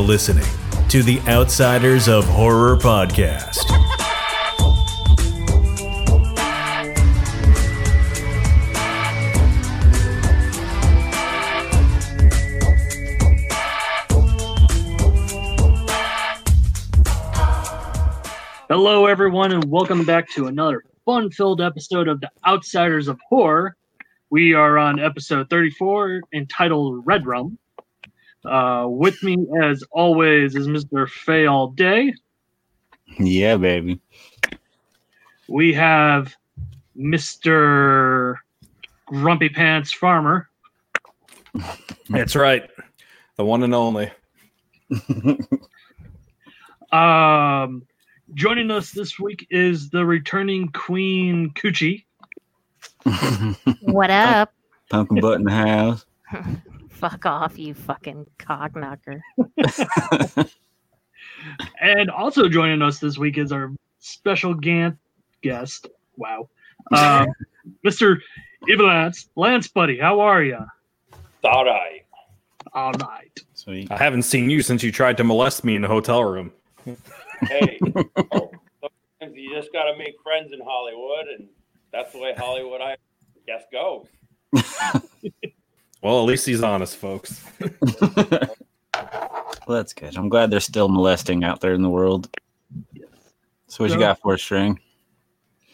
Listening to the Outsiders of Horror podcast. Hello, everyone, and welcome back to another fun filled episode of the Outsiders of Horror. We are on episode 34 entitled Red Rum. Uh, with me, as always, is Mr. Fay All Day. Yeah, baby. We have Mr. Grumpy Pants Farmer. That's right. The one and only. Um, joining us this week is the returning Queen Coochie. What up? Pumpkin butt in the house. Fuck off, you fucking cock knocker. And also joining us this week is our special Gant guest. Wow. Um, Mr. Evil Lance. Lance, buddy, how are you? All right. All right. Sweet. I haven't seen you since you tried to molest me in the hotel room. Hey, oh, sometimes you just got to make friends in Hollywood, and that's the way Hollywood, I guess, goes. Well, at least he's honest, folks. well, that's good. I'm glad they're still molesting out there in the world. So what you got for string?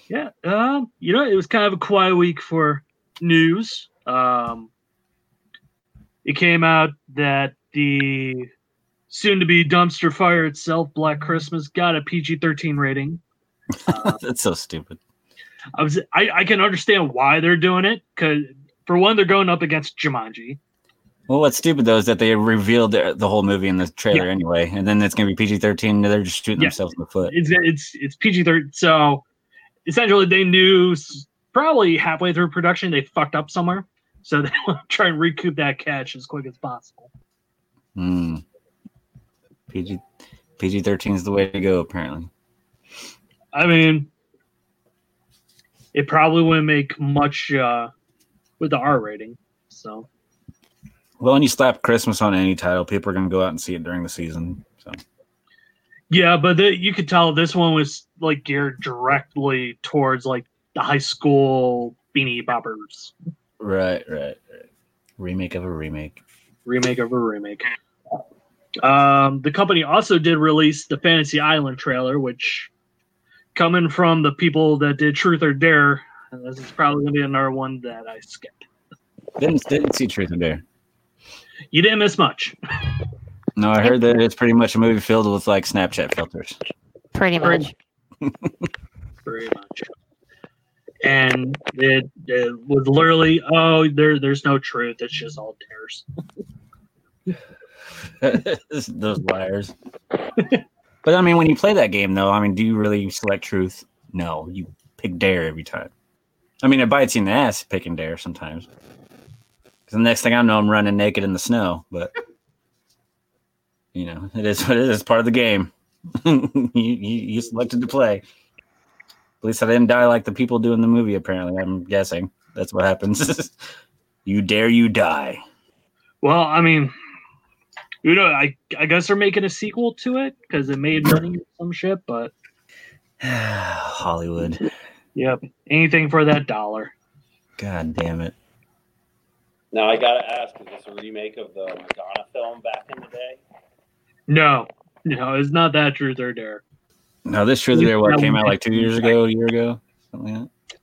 Yeah. Um, you know, it was kind of a quiet week for news. Um, it came out that the soon to be dumpster fire itself, Black Christmas, got a PG 13 rating. Uh, that's so stupid. I was I, I can understand why they're doing it because for one they're going up against Jumanji. Well, what's stupid though is that they revealed the, the whole movie in the trailer anyway, and then it's gonna be PG-13. They're just shooting Yeah. themselves in the foot. It's it's it's PG thirteen. So essentially, they knew probably halfway through production they fucked up somewhere, so they want to try and recoup that catch as quick as possible. Hmm. PG PG-13 is the way to go, apparently. I mean, it probably wouldn't make much uh, with the R rating. So Well, when you slap Christmas on any title, people are gonna go out and see it during the season. So yeah, but the, you could tell this one was like geared directly towards like the high school beanie boppers. right, right, right. Remake of a remake. remake of a remake. Um, the company also did release the Fantasy Island trailer, which coming from the people that did Truth or Dare, this is probably gonna be another one that I skipped. Didn't didn't see Truth or Dare. You didn't miss much. No, I heard that it's pretty much a movie filled with like Snapchat filters. Pretty Pretty- much. Very much. And it, it was literally, oh, there, there's no truth. It's just all dares. Those liars. but I mean, when you play that game, though, I mean, do you really select truth? No, you pick dare every time. I mean, it bites you in the ass picking dare sometimes. Because the next thing I know, I'm running naked in the snow. But you know, it is what it is. Part of the game. you, you you selected to play. At least I didn't die like the people do in the movie. Apparently, I'm guessing that's what happens. you dare, you die. Well, I mean, you know, I, I guess they're making a sequel to it because it made money or some shit, but Hollywood. Yep, anything for that dollar. God damn it. Now, I got to ask is this a remake of the Madonna film back in the day? No, no, it's not that truth or dare. No, this trailer there what came out like two years ago, a year ago, something like that.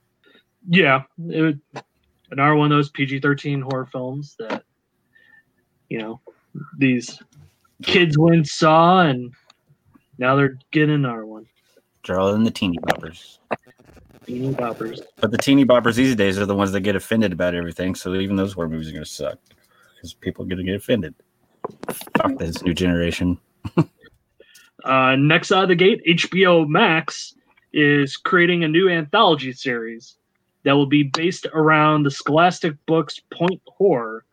Yeah, it would, another one of those PG thirteen horror films that you know these kids went saw, and now they're getting another one. Draw in the teeny boppers. Beanie boppers. But the teeny boppers these days are the ones that get offended about everything. So even those horror movies are gonna suck because people are gonna get offended. Fuck this new generation. Uh, next out of the gate, HBO Max is creating a new anthology series that will be based around the Scholastic books Point Horror,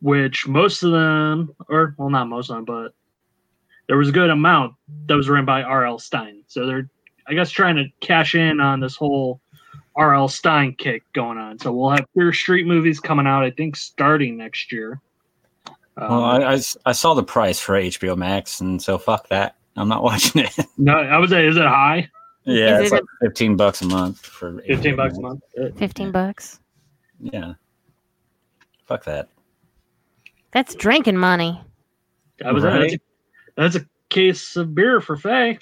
which most of them, or well, not most of them, but there was a good amount that was written by R.L. Stine. So they're, I guess, trying to cash in on this whole R.L. Stine kick going on. So we'll have Fear Street movies coming out, I think, starting next year. Um, Well, I, I s- I saw the price for HBO Max, and so fuck that. I'm not watching it. no, I was say, is it high? yeah, Is it's it like 15 bucks a month for 15 bucks a month. Uh, Fifteen bucks. Yeah. Fuck that. That's drinking money. I was Right. that's, a, that's a case of beer for Faye.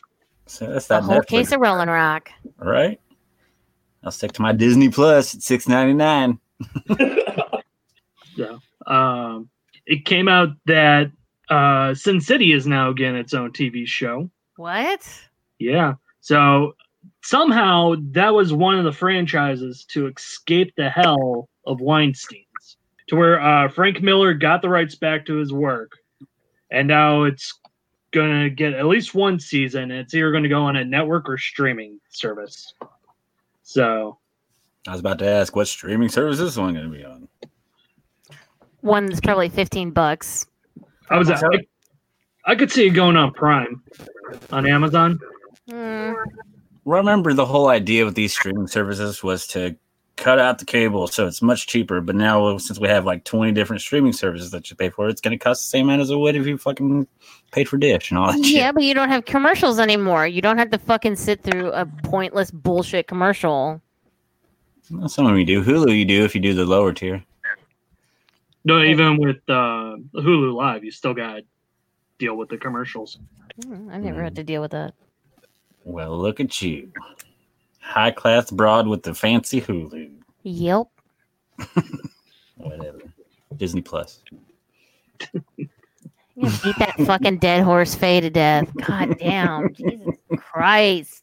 So that's A that whole Netflix, case of Rolling Rock. right? I'll stick to my Disney Plus at 6.99. yeah. Um, it came out that uh, Sin City is now again its own TV show. What? Yeah. So somehow that was one of the franchises to escape the hell of Weinstein's, to where uh, Frank Miller got the rights back to his work, and now it's gonna get at least one season. It's either going to go on a network or streaming service. So I was about to ask, what streaming service is this one going to be on? One that's probably fifteen bucks. I was I, I could see it going on Prime on Amazon. Hmm. Remember, the whole idea with these streaming services was to cut out the cable so it's much cheaper. But now, since we have like 20 different streaming services that you pay for, it's going to cost the same amount as it would if you fucking paid for Dish and all that Yeah, shit. but you don't have commercials anymore. You don't have to fucking sit through a pointless bullshit commercial. Well, some of them you do. Hulu, you do if you do the lower tier. No, even with uh, Hulu Live, you still got to deal with the commercials. Hmm, I've never had to deal with that. Well, look at you. High class broad with the fancy Hulu. Yep. Whatever. Disney Plus. You beat that fucking dead horse Faye to death. God damn. Jesus Christ.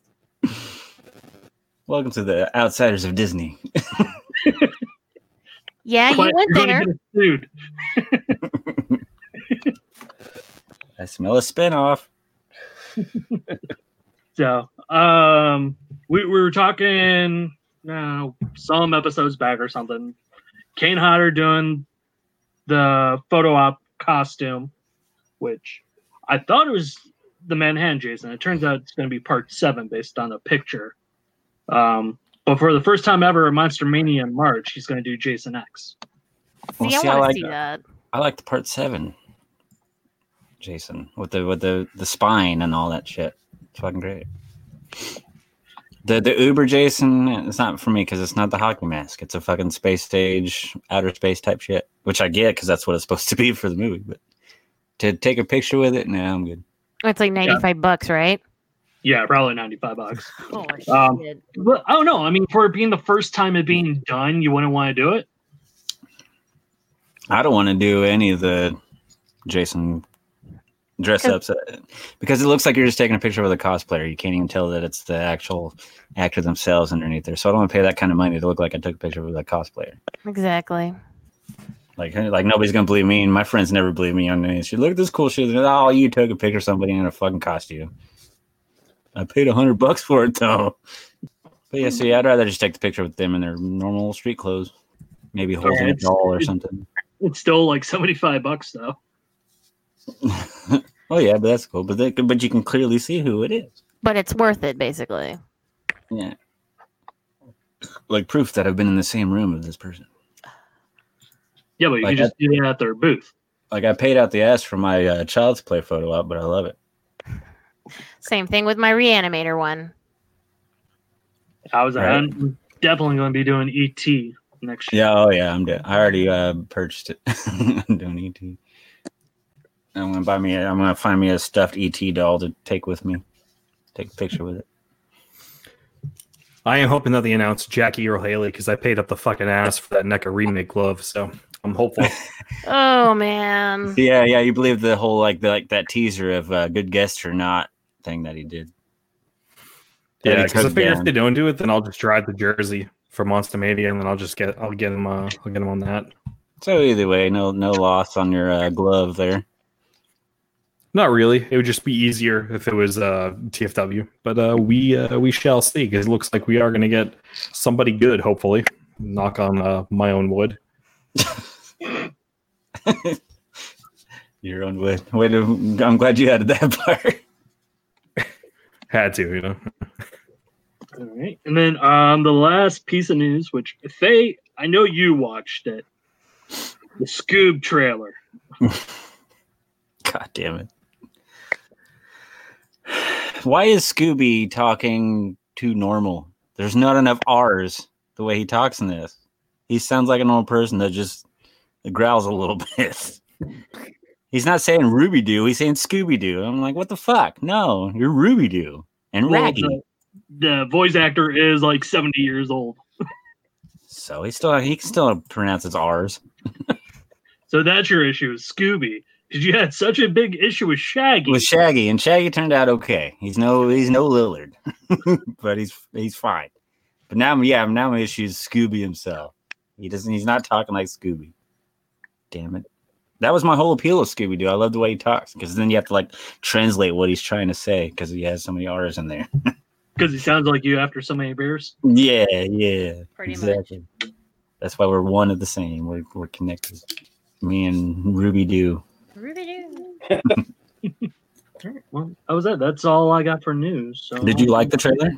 Welcome to the Outsiders of Disney. Yeah, you went you're there. get sued. I smell a spinoff. So, um, we, we were talking uh, some episodes back or something. Kane Hodder doing the photo op costume, which I thought it was the Manhattan Jason. It turns out it's going to be part seven based on a picture. Um, but for the first time ever at Monster Mania in March, he's going to do Jason X. Well, See, I see, I want like see that. that. I like the part seven. Jason with the with the the spine and all that shit. It's fucking great. The the Uber Jason, it's not for me because it's not the hockey mask. It's a fucking space stage, outer space type shit, which I get because that's what it's supposed to be for the movie. But to take a picture with it, no, I'm good. It's like 95 bucks, right? Yeah, probably 95 bucks. Oh, Um, shit. But I don't know. I mean, for it being the first time it being done, you wouldn't want to do it. I don't want to do any of the Jason dress ups uh, because it looks like you're just taking a picture with a cosplayer. You can't even tell that it's the actual actor themselves underneath there. So I don't want to pay that kind of money to look like I took a picture with a cosplayer. Exactly. Like, like nobody's gonna believe me, and my friends never believe me on this. shit. Look at this cool shit. Oh, you took a picture of somebody in a fucking costume. I paid a hundred bucks for it though. But yeah, see, I'd rather just take the picture with them in their normal street clothes, maybe holding a doll or something. It's still like 75 bucks though. oh yeah, but that's cool. But they, but you can clearly see who it is. But it's worth it, basically. Yeah, like proof that I've been in the same room with this person. Yeah, but you Like can just do that at their booth. Like I paid out the ass for my uh, child's play photo op, but I love it. Same thing with my reanimator one. I was Right. I'm definitely going to be doing ET next year. Yeah, oh yeah, I'm dead. I already uh, purchased it. I'm doing ET. I'm gonna buy me. A, I'm gonna find me a stuffed ET doll to take with me. Take a picture with it. I am hoping that they announce Jackie Earle Haley because I paid up the fucking ass for that NECA remake glove. So I'm hopeful. Oh, man. Yeah, yeah. You believe the whole like the, like that teaser of uh, good guest or not thing that he did. That yeah, because I figure down. if they don't do it, then I'll just drive to Jersey for Monster Mania, and then I'll just get I'll get him uh, I'll get him on that. So either way, no no loss on your uh, glove there. Not really. It would just be easier if it was uh, TFW, but uh, we uh, we shall see. Because it looks like we are going to get somebody good. Hopefully, knock on uh, my own wood. Your own way. Way to. I'm glad you added that part. Had to, you know. All right. And then um, the last piece of news, which Faye, I know you watched it. The Scoob trailer. God damn it. Why is Scooby talking too normal? There's not enough R's the way he talks in this. He sounds like a normal person that just growls a little bit. He's not saying Ruby Doo, he's saying Scooby Doo. I'm like, what the fuck? No, you're Ruby Doo and Well, Raggy. the, the voice actor is like 70 years old. So he still he can still pronounce his R's. So that's your issue with Scooby. Because you had such a big issue with Shaggy. with Shaggy, and Shaggy turned out okay. He's no he's no Lillard, but he's he's fine. But now, yeah, now my issue is Scooby himself. He doesn't. He's not talking like Scooby. Damn it. That was my whole appeal of Scooby Doo. I love the way he talks because then you have to like translate what he's trying to say because he has so many R's in there. Because he sounds like you after so many beers. yeah, yeah, Pretty exactly. That's why we're one of the same. We're we're connected. Me and Ruby Doo. Ruby Doo. Well, that was it. That's all I got for news. So Did you like the trailer?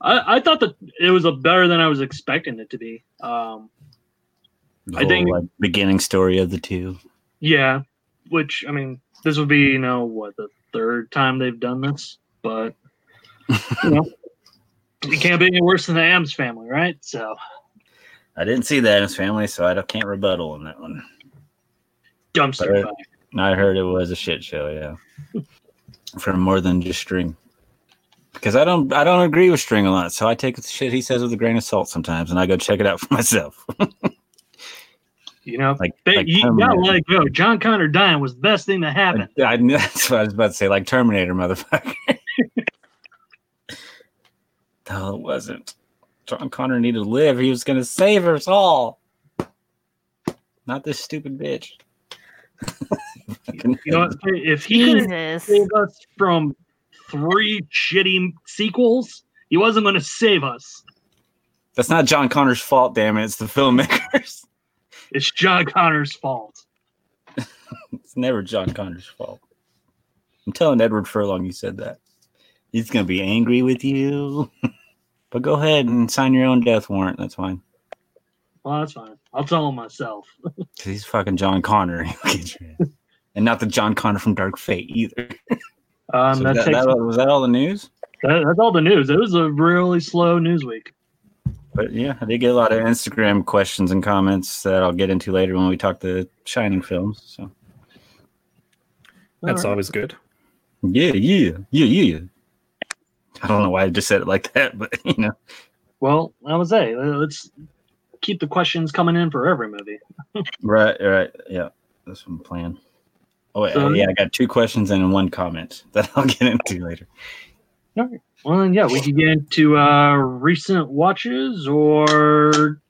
I, I thought that it was a better than I was expecting it to be. Um, The I whole, think- like, beginning story of the two. yeah, which I mean, this would be you know what the third time they've done this, but you know, it can't be any worse than the Addams family, right? So I didn't see that in his family, so I don't, can't rebuttal on that one. dumpster fire. I heard it was a shit show, yeah. For more than just string. Because I don't I don't agree with string a lot, so I take the shit he says with a grain of salt sometimes and I go check it out for myself. You know, Like- they, like you gotta let it go. John Connor dying was the best thing that happened. I knew that's what I was about to say, like Terminator, motherfucker. no, it wasn't. John Connor needed to live. He was gonna save us all. Not this stupid bitch. You know, if he could save us from three shitty sequels, he wasn't going to save us. That's not John Connor's fault, damn it. It's the filmmakers. It's John Connor's fault. It's never John Connor's fault. I'm telling Edward Furlong you said that. He's gonna be angry with you. but go ahead and sign your own death warrant. That's fine. Well, that's fine. I'll tell him myself. 'Cause he's fucking John Connor. He'll get your ass. and not the John Connor from Dark Fate either. Um, So that that- that- was that all the news? that, that's all the news. It was a really slow news week. But yeah, I did get a lot of Instagram questions and comments that I'll get into later when we talk the Shining films. So That's All right. always good. yeah, yeah, yeah, yeah. I don't know why I just said it like that, but you know. Well, I was say uh, let's keep the questions coming in for every movie. Right, right. Yeah, that's what I'm playing. Oh, wait, So- yeah, I got two questions and one comment that I'll get into later. Well, then, yeah, we could get into uh, recent watches or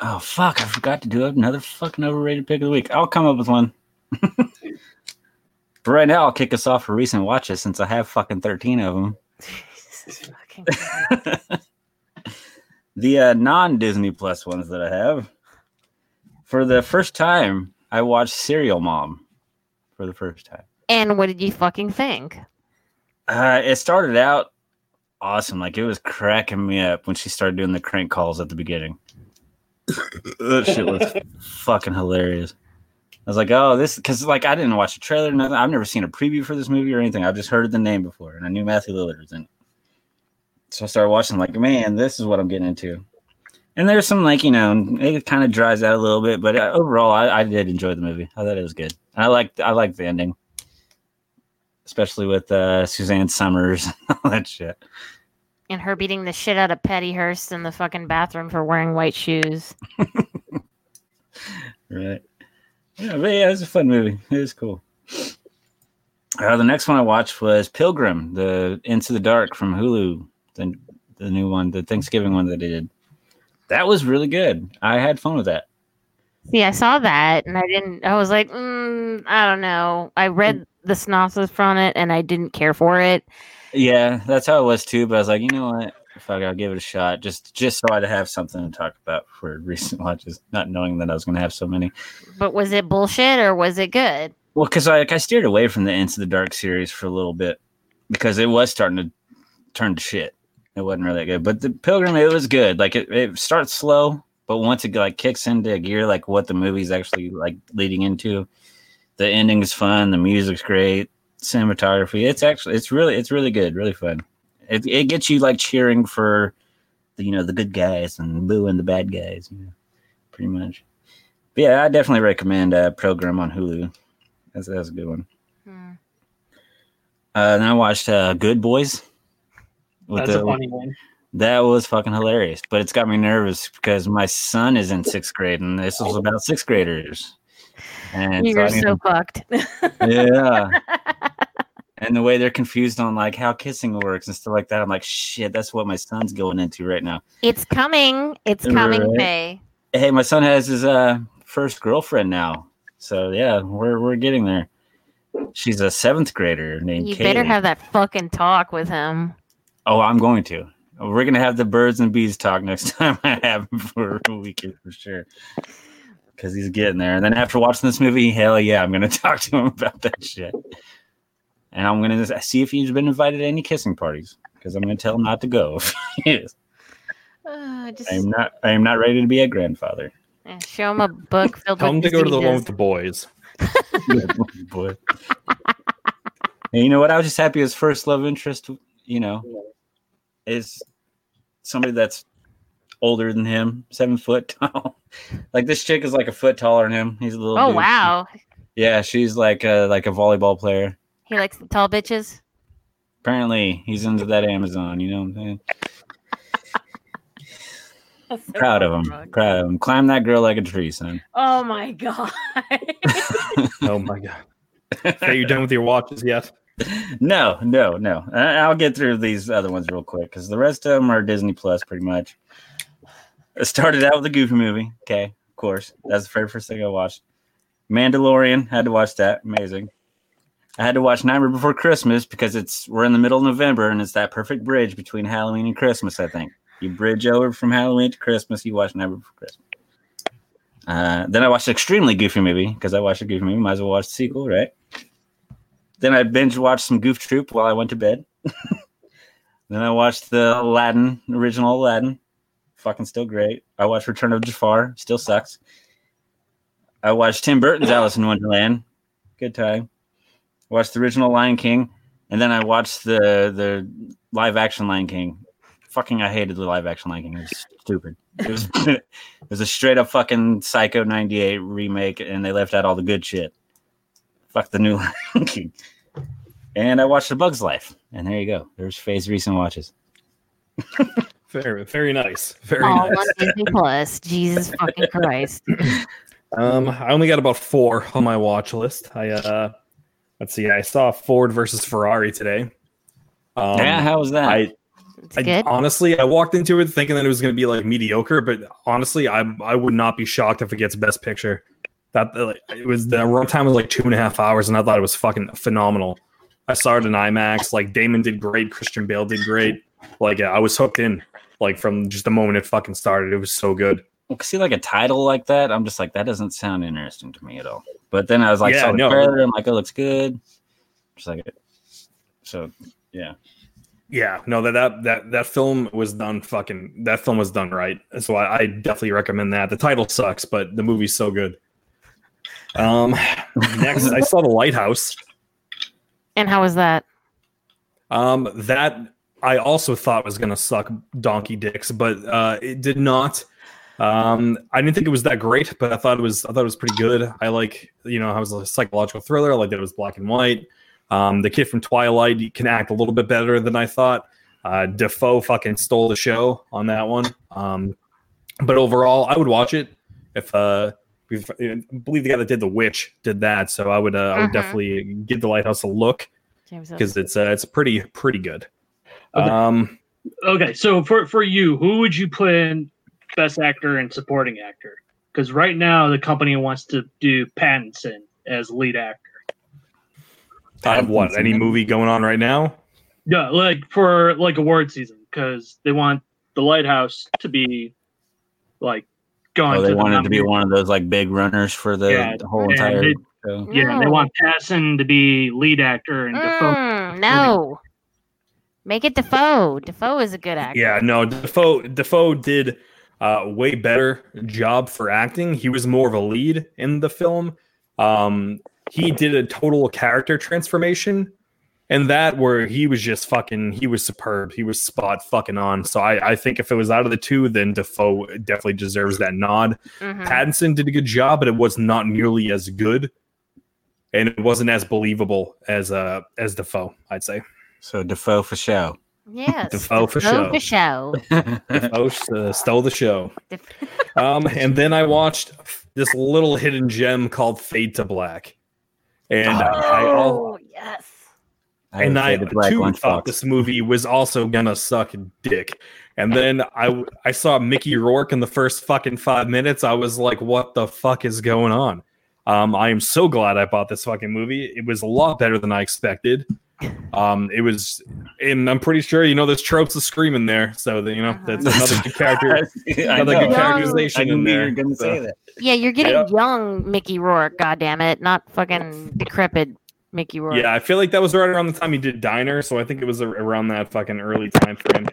Oh, fuck, I forgot to do another fucking overrated pick of the week. I'll come up with one. but right now, I'll kick us off for recent watches since I have fucking 13 of them. Jesus fucking Christ. the uh, non Disney Plus ones that I have. For the first time, I watched Serial Mom for the first time. and what did you fucking think? Uh, it started out awesome. Like it was cracking me up when she started doing the crank calls at the beginning. that shit was fucking hilarious. I was like, oh, this because like I didn't watch the trailer, nothing. I've never seen a preview for this movie or anything. I've just heard the name before, and I knew Matthew Lillard was in it. So I started watching, like, man, this is what I'm getting into. And there's some like you know, it kind of dries out a little bit, but uh, overall, I, I did enjoy the movie. I thought it was good. And I liked I liked the ending, especially with uh, Suzanne Somers and all that shit. And her beating the shit out of Patty Hearst in the fucking bathroom for wearing white shoes. Right. Yeah, but yeah, it was a fun movie. It was cool. Uh, the next one I watched was Pilgrim, the Into the Dark from Hulu, the the new one, the Thanksgiving one that they did. That was really good. I had fun with that. See, I saw that and I didn't. I was like, mm, I don't know. I read the synopsis from it and I didn't care for it. Yeah, that's how it was too. But I was like, you know what? Fuck, I'll give it a shot. Just just so I'd have something to talk about for recent watches, not knowing that I was going to have so many. But was it bullshit or was it good? Well, because I, like, I steered away from the Into the Dark series for a little bit because it was starting to turn to shit. It wasn't really that good, but the Pilgrim it was good. Like it, it starts slow but once it like kicks into gear, like what the movie's actually like leading into, the ending is fun, the music's great, cinematography. It's actually it's really it's really good, really fun. It it gets you like cheering for the you know the good guys and booing the bad guys, you know, pretty much. But yeah, I definitely recommend a program on Hulu. That's that's a good one. Hmm. Uh, then I watched uh, Good Boys. with That's a funny one. that was fucking hilarious, but it's got me nervous because my son is in sixth grade and this was about sixth graders. And so You're need so fucked. yeah. And the way they're confused on like how kissing works and stuff like that, I'm like, shit, that's what my son's going into right now. it's coming. It's coming, Right. Faye. Hey, my son has his uh first girlfriend now, so yeah, we're we're getting there. She's a seventh grader named. You better have that fucking talk with him. Oh, I'm going to. We're gonna have the birds and bees talk next time I have him for a weekend for sure. Because he's getting there. And then after watching this movie, hell yeah, I'm gonna talk to him about that shit. And I'm gonna see if he's been invited to any kissing parties. Because I'm gonna tell him not to go. if he is. Uh, just I am not. I am not ready to be a grandfather. show him a book filled Tell him with to go to the one with the boys. Boy. And you know what? I was just happy his first love interest, you know, is somebody that's older than him, seven foot tall. like this chick is like a foot taller than him. He's a little. Oh dude. wow, Yeah, she's like a like a volleyball player. he likes the tall bitches. Apparently, he's into that Amazon. You know what I'm saying? So Proud of him. wrong. Proud of him. Climb that girl like a tree, son. Oh my god. Oh my god. Are you done with your watches yet? no, no, no. I'll get through these other ones real quick because the rest of them are Disney Plus, pretty much. It started out with a Goofy movie. Okay, of course, that's the very first thing I watched. Mandalorian had to watch that. Amazing. I had to watch Nightmare Before Christmas because it's we're in the middle of November and it's that perfect bridge between Halloween and Christmas. I think you bridge over from Halloween to Christmas. You watch Nightmare Before Christmas. Uh, then I watched an extremely goofy movie because I watched a goofy movie. Might as well watch the sequel, right? Then I binge watched some Goof Troop while I went to bed. then I watched the Aladdin, original Aladdin. Fucking still great. I watched Return of Jafar. Still sucks. I watched Tim Burton's Alice in Wonderland. Good time. Watched the original Lion King. And then I watched the the live action Lion King. Fucking I hated the live action Lion King. It was stupid. It was, it was a straight up fucking Psycho 98 remake and they left out all the good shit. Fuck the new Lion King. And I watched The Bug's Life. And there you go. There's Faye's recent watches. Very, very nice. Very All nice. Disney Plus. Jesus fucking Christ. Um, I only got about four on my watch list. I uh, let's see. I saw Ford versus Ferrari today. Um, yeah, how was that? I, It's I good. honestly, I walked into it thinking that it was going to be like mediocre, but honestly, I I would not be shocked if it gets Best Picture. That like, it was the runtime was like two and a half hours, and I thought it was fucking phenomenal. I saw it in IMAX. Like Damon did great, Christian Bale did great. Like I was hooked in. Like from just the moment it fucking started, it was so good. Well, see like a title like that, I'm just like that doesn't sound interesting to me at all. But then I was like, Yeah, saw the no. trailer, I'm like, it looks good. Just like it. So yeah, Yeah, no that that that that film was done fucking. That film was done right. So I, I definitely recommend that. The title sucks, but the movie's so good. Um, next I saw the Lighthouse. And how was that? Um, that I also thought was gonna suck donkey dicks, but uh, it did not. Um, I didn't think it was that great, but I thought it was. I thought it was pretty good. I like, you know, I was a psychological thriller. I like that it was black and white. Um, the kid from Twilight can act a little bit better than I thought. Uh, Defoe fucking stole the show on that one. Um, but overall, I would watch it if uh, if, I believe the guy that did The Witch did that. So I would, uh, I would Mhm. definitely give the Lighthouse a look because it's uh, it's pretty pretty good. Okay. Um, Okay, so for for you, who would you put in best actor and supporting actor? Because right now the company wants to do Pattinson as lead actor. I have what any movie going on right now? Yeah, like for like award season, because they want the Lighthouse to be like going Oh, to they the wanted to be one of those like big runners for the, Yeah, the whole entire they- show. Yeah, they want Pattinson to be lead actor and Defoe. Mm, no. Make it Defoe. Defoe is a good actor. Yeah, no, Defoe Defoe did uh, way better job for acting. He was more of a lead in the film. Um, he did a total character transformation and that where he was just fucking he was superb he was spot fucking on so i i think if it was out of the two then defoe definitely deserves that nod Mhm. pattinson did a good job but it was not nearly as good and it wasn't as believable as uh as defoe i'd say So Defoe for show. Yes. Defoe for Defoe show. for show. defoe uh, stole the show Def- um and then i watched this little hidden gem called fade to black and i all oh, yes. and I played the Black too Lunchbox. thought this movie was also gonna suck dick. And then I I saw Mickey Rourke in the first fucking five minutes. I was like, what the fuck is going on? Um, I am so glad I bought this fucking movie. It was a lot better than I expected. Um, it was, and I'm pretty sure you know there's tropes of scream in there, so that you know that's another good character. Another good characterization in there. were going so- say that. Yeah, you're getting Yeah. young Mickey Rourke, God damn it, not fucking decrepit Mickey Rourke. Yeah, I feel like that was right around the time he did Diner, so I think it was around that fucking early time frame.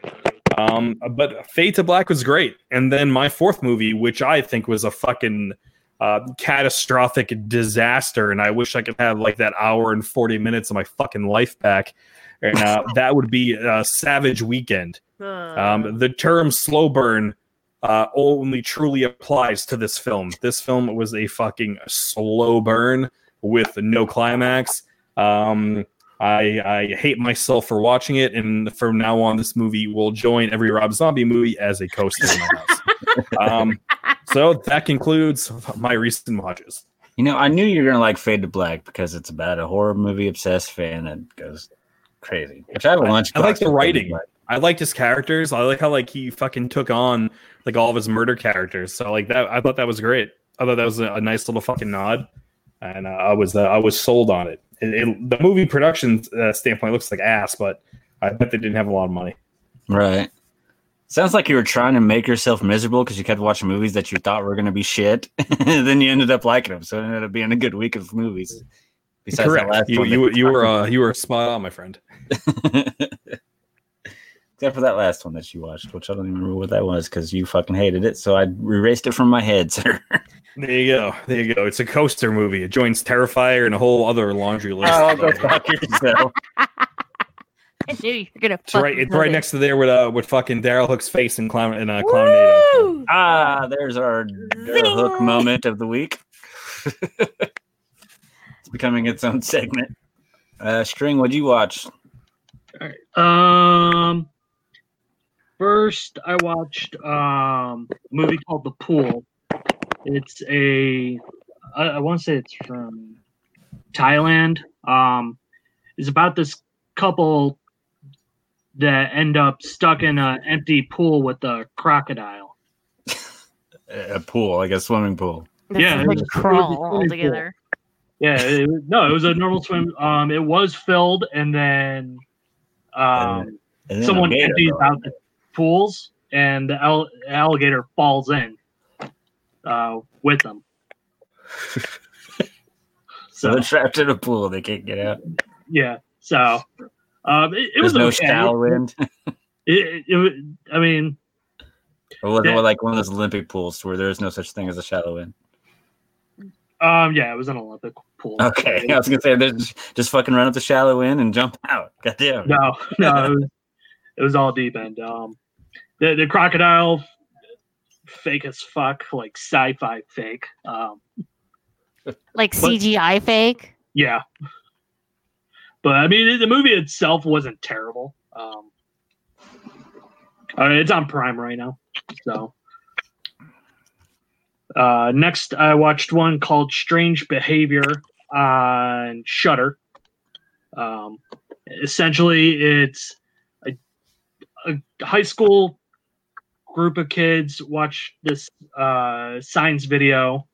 Um, but Fade to Black was great, and then my fourth movie, which I think was a fucking uh, catastrophic disaster, and I wish I could have like that hour and forty minutes of my fucking life back, and uh, that would be a Savage Weekend. Um, the term slow burn uh, only truly applies to this film. This film was a fucking slow burn with no climax. Um, I, I hate myself for watching it, and from now on, this movie will join every Rob Zombie movie as a coaster in my house. um, so that concludes my recent watches. You know, I knew you were going to like Fade to Black because it's about a horror movie obsessed fan that goes crazy. Which I have a lunch. I like the writing. I liked his characters. I like how like he fucking took on like all of his murder characters. So like that, I thought that was great. I thought that was a, a nice little fucking nod, and uh, I was uh, I was sold on it. It- it- the movie production uh, standpoint looks like ass, but I bet they didn't have a lot of money. Right. Sounds like you were trying to make yourself miserable because you kept watching movies that you thought were going to be shit. and then you ended up liking them. So it ended up being a good week of movies. Besides the Correct. last You you, you were uh, you were spot on, my friend. Except for that last one that you watched, which I don't even remember what that was because you fucking hated it. So I erased it from my head, sir. There you go. There you go. It's a coaster movie. It joins Terrifier and a whole other laundry list. oh, go fuck yourself. I knew you were gonna. It's right. It's right next to there with uh with fucking Daryl Hook's face in clown in uh, Clownado. Woo! Ah, there's our Daryl Hook moment of the week. it's becoming its own segment. Uh, String, what'd you watch? All right. Um, first I watched um a movie called The Pool. It's a I, I want to say it's from Thailand. Um, it's about this couple that end up stuck in an empty pool with a crocodile. A pool, like a swimming pool. This Yeah, is it like was- it was a crawl swimming pool. Yeah, it, no, it was a normal swim. Um, it was filled, and then um, And then someone a gator empties goes. out the pools, and the al- alligator falls in uh, with them. So so they're trapped in a pool. They can't get out. yeah, so um, it, it was no okay. shallow wind. It, it, it, I mean, Or was Yeah. it like one of those Olympic pools where there's no such thing as a shallow wind? um, yeah, it was an Olympic pool. Okay, I was gonna say there's just fucking run up the shallow end and jump out. Goddamn. No, no, it was, it was all deep end. Um, the the crocodile, fake as fuck, like sci-fi fake. Um, Like CGI fake. yeah, but I mean, the movie itself wasn't terrible. Um, uh, it's on Prime right now, so. Uh, next, I watched one called Strange Behavior on Shudder. Um, essentially, it's a, a high school group of kids watch this uh, science video,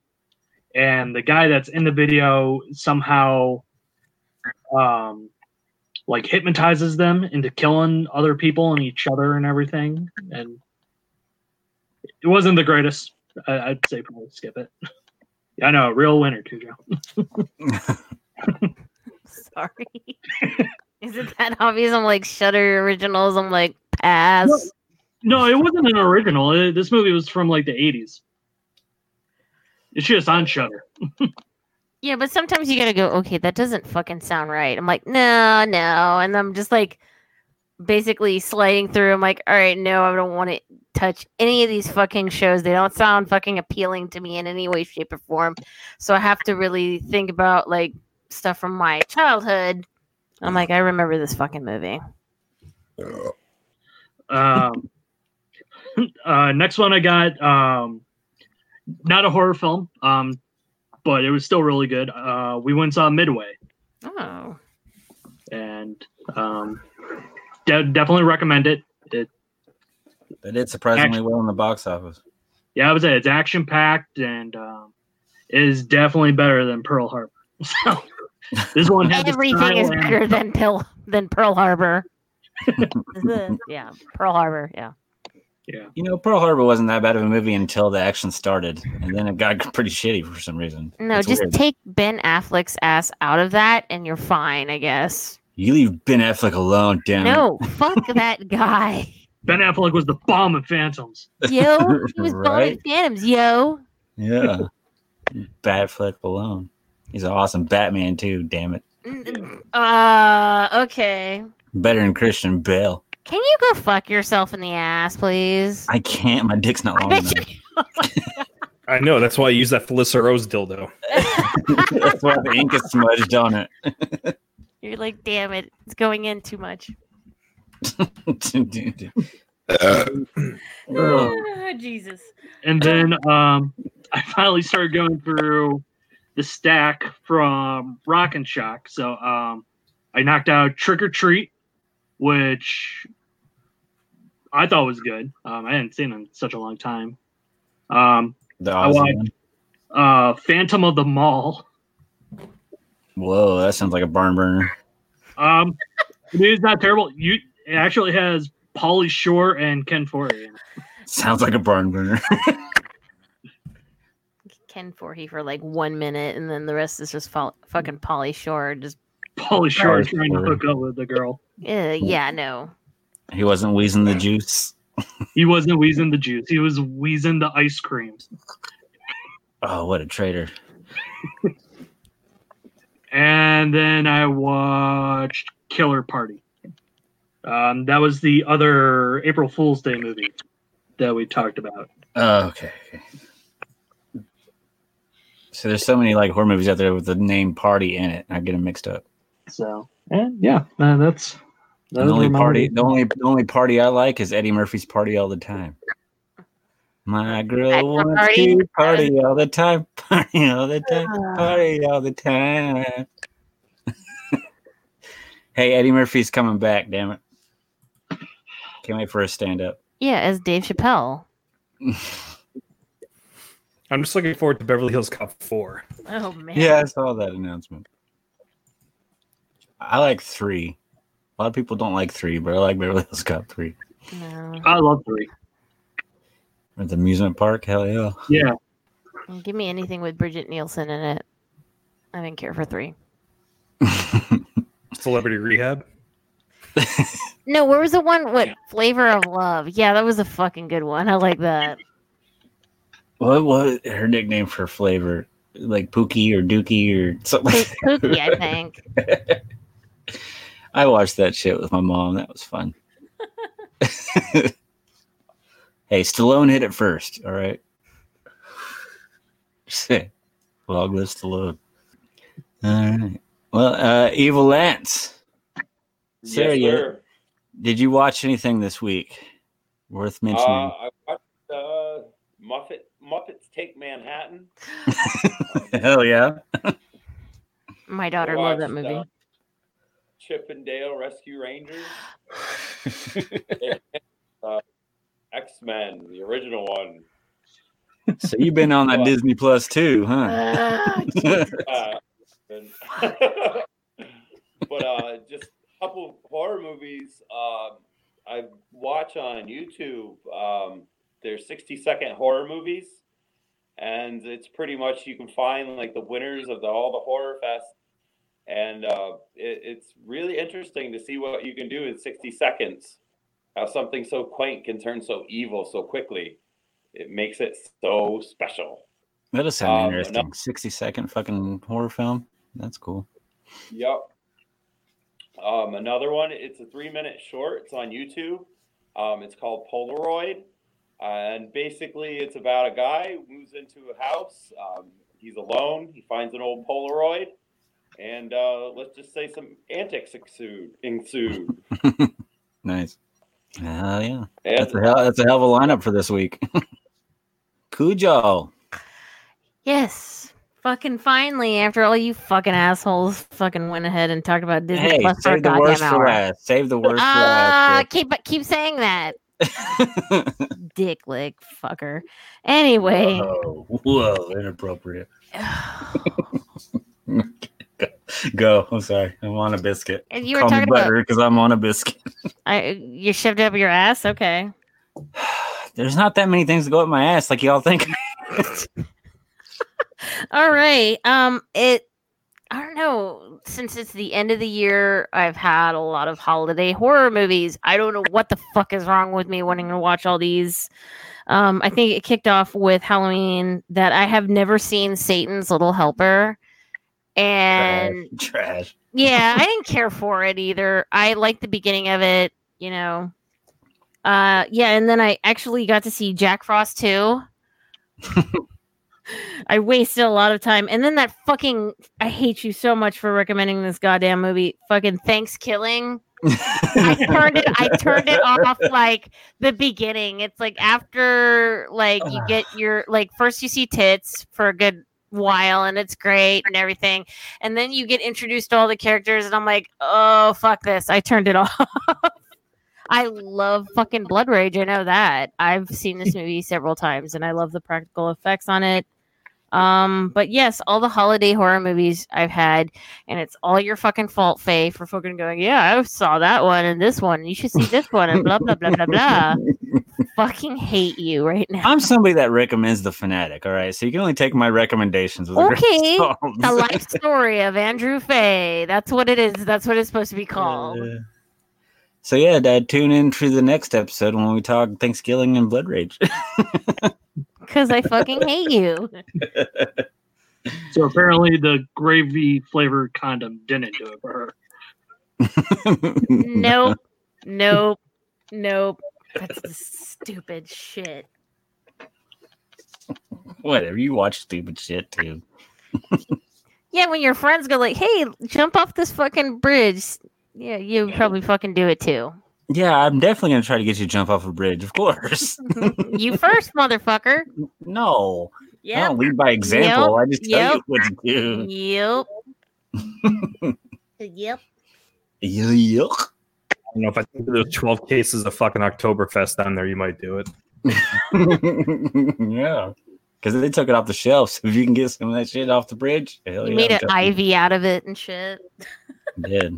and the guy that's in the video somehow um, like hypnotizes them into killing other people and each other and everything. And it wasn't the greatest. I, I'd say probably skip it. Yeah, I know, a real winner too, Sorry. Is it that obvious? I'm like Shudder Originals. I'm like pass. No, it wasn't an original. It- this movie was from like the eighties. It's just on Shudder. Yeah, but sometimes you gotta go, okay, that doesn't fucking sound right. I'm like, no, no. And I'm just like basically sliding through. I'm like, all right, no, I don't want to touch any of these fucking shows. They don't sound fucking appealing to me in any way, shape, or form. So I have to really think about like stuff from my childhood. I'm like, I remember this fucking movie. Um, uh, next one I got, um, not a horror film, um, but it was still really good. Uh, we went and saw Midway, Oh. and um, de- definitely recommend it. It They did surprisingly well in the box office. yeah, I would say it's action packed and um, is definitely better than Pearl Harbor. So this one had Everything is style and- better than Pearl than Pearl Harbor. yeah, Pearl Harbor. Yeah. Yeah, You know, Pearl Harbor wasn't that bad of a movie until the action started, and then it got pretty shitty for some reason. No, It's just weird. take Ben Affleck's ass out of that, and you're fine, I guess. you leave Ben Affleck alone, damn. it. No, fuck that guy. Ben Affleck was the bomb in Phantoms. Yo, he was Right? right? Phantoms. Yo, Yeah. Batfleck alone. He's an awesome Batman too. Damn it, uh, okay. better than Christian Bale. Can you go fuck yourself in the ass, please? I can't. My dick's not long bet enough. you- I know. That's why I use that Felissa Rose dildo. That's why the ink is smudged on it. You're like, damn it, it's going in too much. Ah, Jesus. And then um, I finally started going through the stack from Rock and Shock. So um, I knocked out Trick or Treat, which I thought was good. Um, I hadn't seen it in such a long time. Um, the I watched- uh, Phantom of the Mall. Whoa, that sounds like a barn burner. Um, it is not terrible. You it actually has Pauly Shore and Ken Foree. in it. Sounds like a barn burner. Ken Foree for like one minute, and then the rest is just fo- fucking Pauly Shore. Just, Pauly Shore trying to hook up with the girl. uh, yeah, no. He wasn't wheezing the juice. He wasn't wheezing the juice. He was wheezing the ice cream. Oh, what a traitor! And then I watched Killer Party. Um, that was the other April Fool's Day movie that we talked about. Oh, okay. okay. So there's so many like horror movies out there with the name party in it. I get them mixed up. So, and yeah, uh, that's And the only party, movies. the only, the only party I like is Eddie Murphy's "Party All the Time." My girl Back wants party. to party all the time, party all the time, Ah. party all the time. hey, Eddie Murphy's coming back. Damn it! Can't wait for a stand up. Yeah, as Dave Chappelle. I'm just looking forward to Beverly Hills Cop 4. Oh man. Yeah, I saw that announcement. I like three. A lot of people don't like three, but I like Beverly Hills Cop three. No. I love three. At the amusement park, hell yeah. Yeah, Give me anything with Brigitte Nielsen in it. I didn't care for three. Celebrity Rehab. No, where was the one? What flavor of love? Yeah, that was a fucking good one. I like that. What was her nickname for flavor? Like Pookie or Dookie or something. Po- Pookie, I think. I watched that shit with my mom. That was fun. hey, Stallone hit it first. All right. Long list Stallone. All right. Well, uh, Evil Lance. Sarah, yes, you- sir. Did you watch anything this week worth Uh, mentioning? I watched uh, Muppet Muppets Take Manhattan. Hell yeah. My daughter I loved that watched, movie. Uh, Chip and Dale Rescue Rangers. uh, X Men, the original one. so you've been on that Disney Plus too, huh? Ah, Uh, but uh, just a couple horror movies uh, I watch on YouTube. Um, they're 60 second horror movies. And it's pretty much you can find like the winners of the, all the horror fest. And uh, it, it's really interesting to see what you can do in 60 seconds. how something so quaint can turn so evil so quickly. It makes it so special. That does sound Um, interesting. another- 60 second fucking horror film. That's cool. Yep. Um, another one, it's a three minute short. It's on YouTube. Um, it's called Polaroid. And basically, it's about a guy who moves into a house. Um, he's alone. He finds an old Polaroid. And uh, let's just say some antics ensued. ensued. Nice. Hell yeah. And That's a hell, that's a hell of a lineup for this week. Cujo. Yes. Fucking finally, after all you fucking assholes fucking went ahead and talked about Disney Hey, Plus for a save the goddamn worst for hour. last. Save the worst Ah, for keep keep saying that, dick lick fucker. Anyway, whoa, whoa, inappropriate. Go. I'm sorry. I'm on a biscuit. and you were Call me talking about butter because I'm on a biscuit. I, you shoved it up your ass. Okay. There's not that many things to go up my ass like y'all think. All right. Um, it. I don't know. Since it's the end of the year, I've had a lot of holiday horror movies. I don't know what the fuck is wrong with me wanting to watch all these. Um, I think it kicked off with Halloween that I have never seen Satan's Little Helper, and Trash. yeah, I didn't care for it either. I liked the beginning of it, you know. Uh yeah, and then I actually got to see Jack Frost too. I wasted a lot of time. And then that fucking I hate you so much for recommending this goddamn movie. Fucking Thanksgiving. I turned it I turned it off like the beginning. It's like after like you get your like first you see tits for a good while and it's great and everything. And then you get introduced to all the characters and I'm like, "Oh, fuck this." I turned it off. I love fucking Blood Rage. I know that. I've seen this movie several times and I love the practical effects on it. Um, but yes, all the holiday horror movies I've had, and it's all your fucking fault, Faye, for fucking going, yeah, I saw that one and this one. You should see this one and blah blah blah blah blah. fucking hate you right now. I'm somebody that recommends the fanatic. All right, so you can only take my recommendations with a Okay. The life story of Andrew Faye. That's what it is. That's what it's supposed to be called. Uh, so yeah, Dad, tune in to the next episode when we talk Thanksgiving and Blood Rage. Because I fucking hate you. So apparently the gravy flavored condom didn't do it for her. Nope. Nope. Nope. That's the stupid shit. Whatever. You watch stupid shit too. Yeah, when your friends go like, "Hey, jump off this fucking bridge," yeah, you probably fucking do it too. Yeah, I'm definitely gonna try to get you to jump off a bridge. Of course. you first, motherfucker. no, I Yep. don't lead by example. I just tell Yep. you what to do. Yep. yep. Yuck. I don't know if I think there's 12 cases of fucking Oktoberfest down there, you might do it. yeah, because they took it off the shelves. If you can get some of that shit off the bridge, hell You yeah, made I'm an definitely- IV out of it and shit. I did.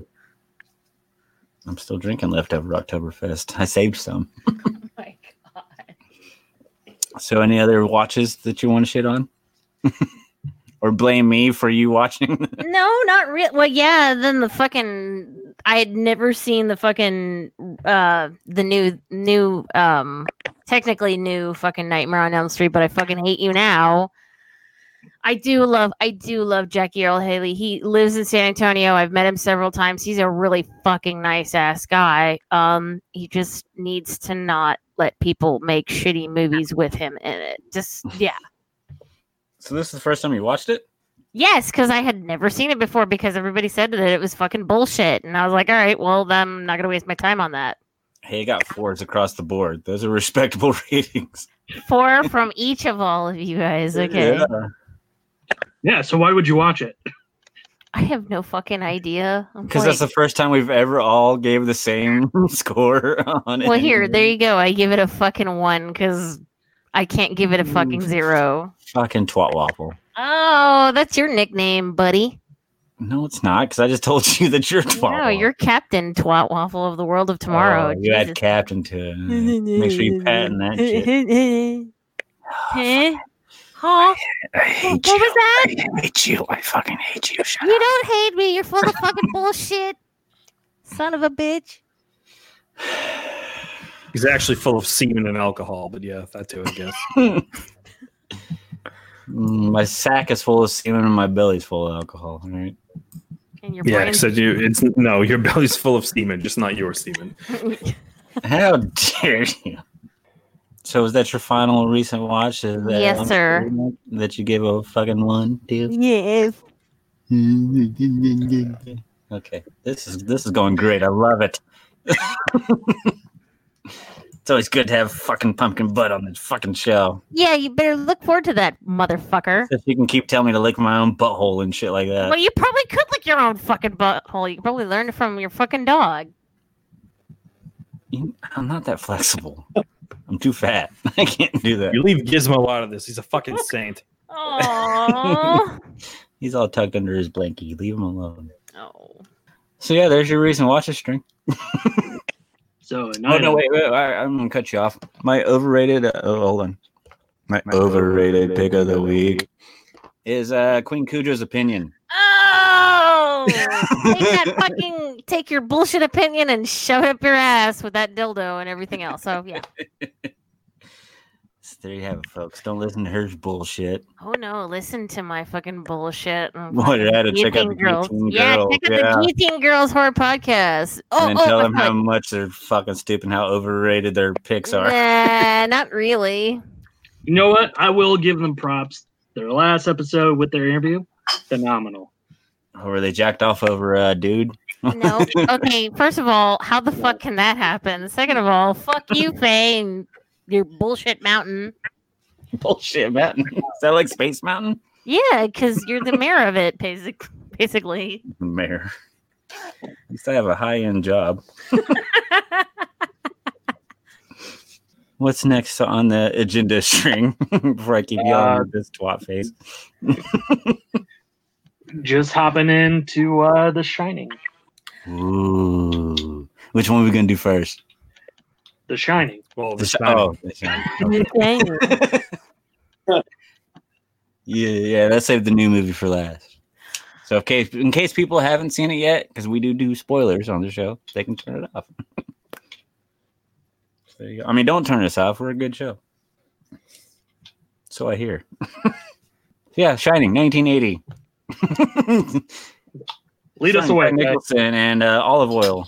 I'm still drinking leftover Oktoberfest. I saved some. Oh my god. So, any other watches that you want to shit on, or blame me for you watching? No, not real. Well, yeah. Then the fucking I had never seen the fucking uh the new new um technically new fucking Nightmare on Elm Street, but I fucking hate you now. I do love I do love Jackie Earle Haley. He lives in San Antonio. I've met him several times. He's a really fucking nice ass guy. Um he just needs to not let people make shitty movies with him in it. Just yeah. So, this is the first time you watched it. Yes, because I had never seen it before because everybody said that it was fucking bullshit. And I was like, all right, well, then I'm not going to waste my time on that. Hey, it got fours across the board. Those are respectable ratings. Four from each of all of you guys. Okay. Yeah. Yeah, so why would you watch it? I have no fucking idea. I'm Because that's the first time we've ever all gave the same score on it. well, here, there you go. I give it a fucking one because I can't give it a fucking mm. zero. Fucking twat waffle. Oh, that's your nickname, buddy. No, it's not. Because I just told you that you're twat. No, waffle. you're Captain Twat Waffle of the world of tomorrow. Oh, you add captain to it. Make sure you patent that shit. Huh? Huh? I What hate what was that? I hate you. I fucking hate you. Shut You up. don't hate me. You're full of fucking bullshit. Son of a bitch. He's actually full of semen and alcohol, but yeah, that too, I guess. Mm, my sack is full of semen and my belly's full of alcohol. All right. And your yeah, brain. except you, it's no, your belly's full of semen, just not your semen. How dare you? So is that your final recent watch? Is that Yes, sir. That you gave a fucking one to? yes. Okay, this is this is going great. I love it. It's always good to have fucking pumpkin butt on this fucking show. Yeah, you better look forward to that, motherfucker. If you can keep telling me to lick my own butthole and shit like that. Well, you probably could lick your own fucking butthole. You could probably learn it from your fucking dog. You- I'm not that flexible. I'm too fat. I can't do that. You leave Gizmo out of this. He's a fucking saint. Oh. He's all tucked under his blankie. Leave him alone. oh. So yeah, there's your reason. watch a string. So Oh no, wait, wait, I, I'm gonna cut you off. My overrated. Uh, oh, hold on. My overrated pick of the week is uh Queen Cujo's opinion. Oh! take that fucking take your bullshit opinion and shove it up your ass with that dildo and everything else. So yeah. So there you have it, folks. Don't listen to her bullshit. Oh no, listen to my fucking bullshit. and What, fucking I had to check out G-Teen the girls. G-Teen Yeah, girls, check out yeah. the G-Teen Girls Horror Podcast. Oh, and oh, tell oh, them how oh, much they're fucking stupid and how overrated their picks are. Nah, not really. You know what? I will give them props. Their last episode with their interview, phenomenal. Oh, or they jacked off over a dude. No. Okay, first of all, how the fuck can that happen? Second of all, fuck you, Faye, and your bullshit mountain. Bullshit, Mountain. Is that like Space Mountain? Yeah, because you're the mayor of it, basic, basically. Mayor. At least I have a high end job. What's next on the agenda string before I keep yelling Uh, at this twat face? Just hopping into uh, The Shining. Ooh. Which one are we going to do first? The Shining. Well, The the Shining. oh, The Shining. Dang. Yeah, yeah, let's save the new movie for last. So, in case, in case people haven't seen it yet, because we do do spoilers on the show, they can turn it off. So there you go. I mean, don't turn us off. We're a good show. So I hear. yeah, Shining, 1980. Lead us away. Jack guys. Nicholson and uh, olive oil.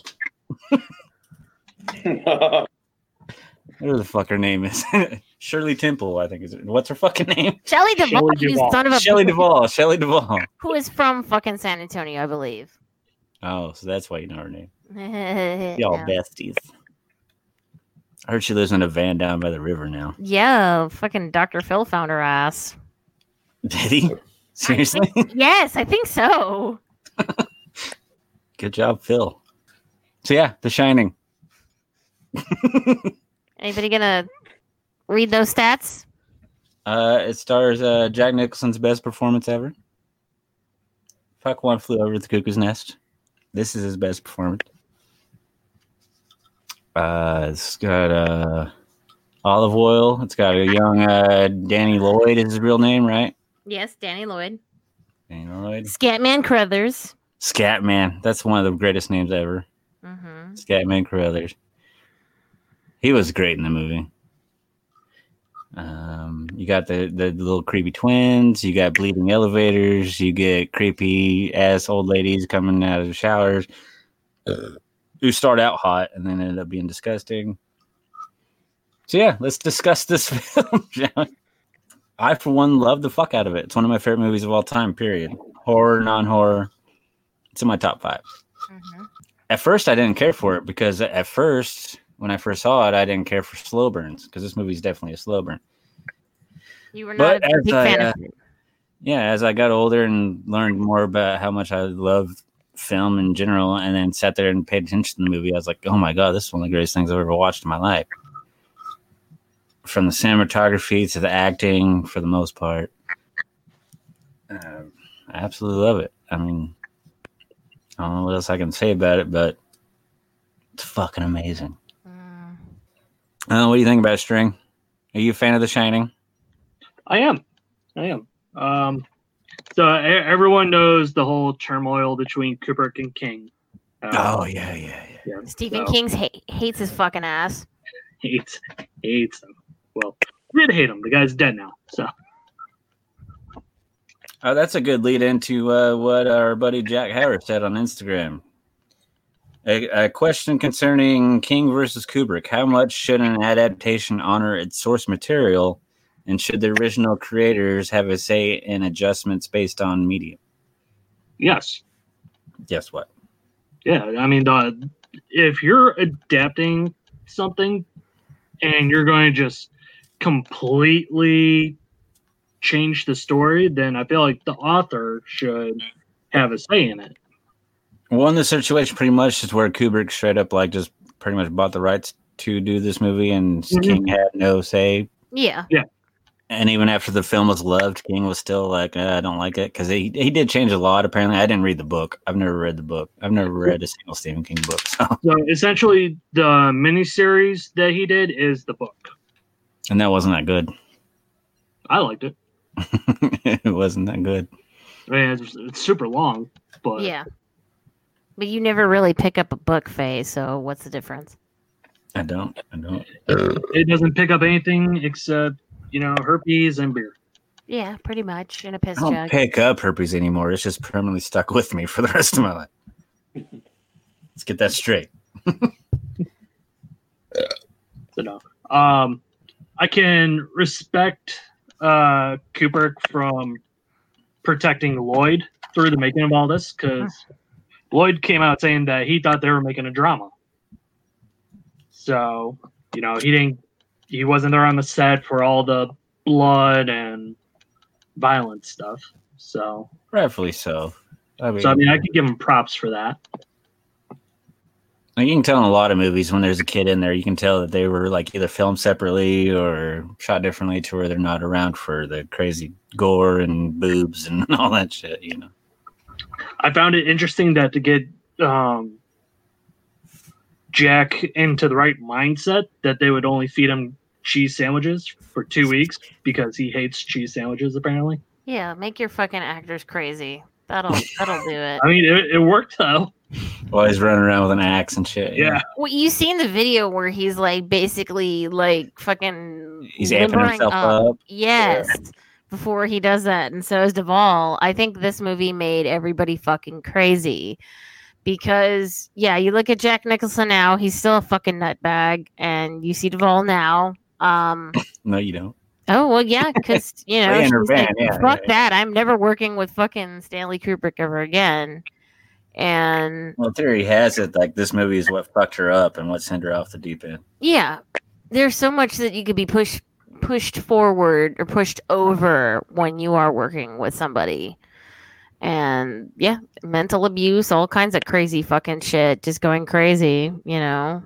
Whatever the fuck her name is. Shirley Temple, I think is it. What's her fucking name? Shelley Duvall, Shelley you Duvall. son of a Shelley Duvall. Shelley Duvall. who is from fucking San Antonio, I believe. Oh, so that's why you know her name. Y'all besties. I heard she lives in a van down by the river now. yeah, fucking Dr. Phil found her ass. Did he? Seriously? Yes, I think so. Good job, Phil. So yeah, The Shining. Anybody gonna read those stats? Uh, it stars uh, Jack Nicholson's best performance ever. Fuck one flew over the cuckoo's nest. This is his best performance. Uh, it's got uh, olive oil. It's got a young uh, Danny Lloyd is his real name, right? Yes, Danny Lloyd. Danny Lloyd. Scatman Crothers. Scatman. That's one of the greatest names ever. Mm-hmm. Scatman Crothers. He was great in the movie. Um, you got the, the little creepy twins. You got bleeding elevators. You get creepy ass old ladies coming out of the showers who start out hot and then end up being disgusting. So yeah, let's discuss this film. I, for one, love the fuck out of it. It's one of my favorite movies of all time. Period. Horror, non-horror. It's in my top five Mm-hmm. at first I didn't care for it because at first when I first saw it I didn't care for slow burns because this movie is definitely a slow burn. You were But not a big I, fan uh, of it. Yeah, as I got older and learned more about how much I love film in general, and then sat there and paid attention to the movie, I was like, "Oh my god, this is one of the greatest things I've ever watched in my life." From the cinematography to the acting, for the most part, Um I absolutely love it. I mean, I don't know what else I can say about it, but it's fucking amazing. Uh, what do you think about String? Are you a fan of The Shining? I am. I am. Um, so everyone knows the whole turmoil between Kubrick and King. Uh, Oh yeah, yeah, yeah. yeah, Stephen so King ha- hates his fucking ass. hates hates him. Well, did hate him. The guy's dead now. So Oh, that's a good lead into uh, what our buddy Jack Harris said on Instagram. A, a question concerning King versus Kubrick: How much should an adaptation honor its source material, and should the original creators have a say in adjustments based on medium? yes, Guess what? yeah. I mean, the, if you're adapting something and you're going to just completely change the story, then I feel like the author should have a say in it. Well, in the situation, pretty much is where Kubrick straight up like just pretty much bought the rights to do this movie, and Mhm. King had no say. Yeah. Yeah. And even after the film was loved, King was still like, "Uh, I don't like it because he he did change a lot. Apparently, I didn't read the book. I've never read the book. I've never read a single Stephen King book. So, So essentially, the miniseries that he did is the book. and that wasn't that good. I liked it. it wasn't that good. I mean, it's, it's super long, but Yeah. But you never really pick up a book, Faye, so what's the difference? I don't. I don't. it doesn't pick up anything except you know herpes and beer. Yeah, pretty much. In a piss I don't jug. pick up herpes anymore. It's just permanently stuck with me for the rest of my life. Let's get that straight. So no. Um, I can respect uh Kubrick from protecting Lloyd through the making of all this because Lloyd came out saying that he thought they were making a drama. So you know he didn't. He wasn't there on the set for all the blood and violent stuff. So, Rightfully so. I mean, so I mean, I could give him props for that. You can tell in a lot of movies when there's a kid in there, you can tell that they were like either filmed separately or shot differently to where they're not around for the crazy gore and boobs and all that shit, you know. I found it interesting that to get um, Jack into the right mindset, that they would only feed him cheese sandwiches for two weeks because he hates cheese sandwiches. Apparently, Yeah, make your fucking actors crazy. That'll that'll do it. I mean, it, it worked though. While he's running around with an axe and shit. you know. Yeah, Well, you seen the video where he's like basically like fucking He's amping limbering himself up. Yes. Before he does that, and so is Duvall. I think this movie made everybody fucking crazy because yeah, you look at Jack Nicholson now; he's still a fucking nutbag, and you see Duvall now. Um, No, you don't. oh well, yeah, because you know, like, yeah, fuck yeah. that. I'm never working with fucking Stanley Kubrick ever again. And Well, theory has it like this movie is what fucked her up and what sent her off the deep end. yeah there's so much that you could be pushed pushed forward or pushed over when you are working with somebody and yeah mental abuse all kinds of crazy fucking shit just going crazy you know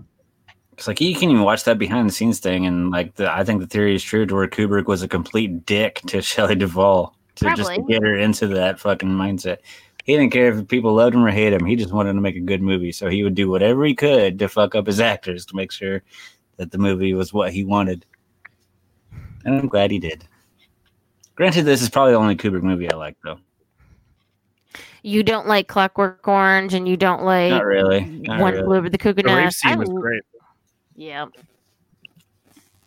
It's like you can even watch that behind the scenes thing, and like the, I think the theory is true to where Kubrick was a complete dick to Shelley Duvall to just to get her into that fucking mindset. He didn't care if people loved him or hate him. He just wanted to make a good movie, so he would do whatever he could to fuck up his actors to make sure that the movie was what he wanted. And I'm glad he did. Granted, this is probably the only Kubrick movie I like, though. you don't like clockwork orange and you don't like Not really. Not one really. flew over the cuckoo The rape nest I scene was great. yeah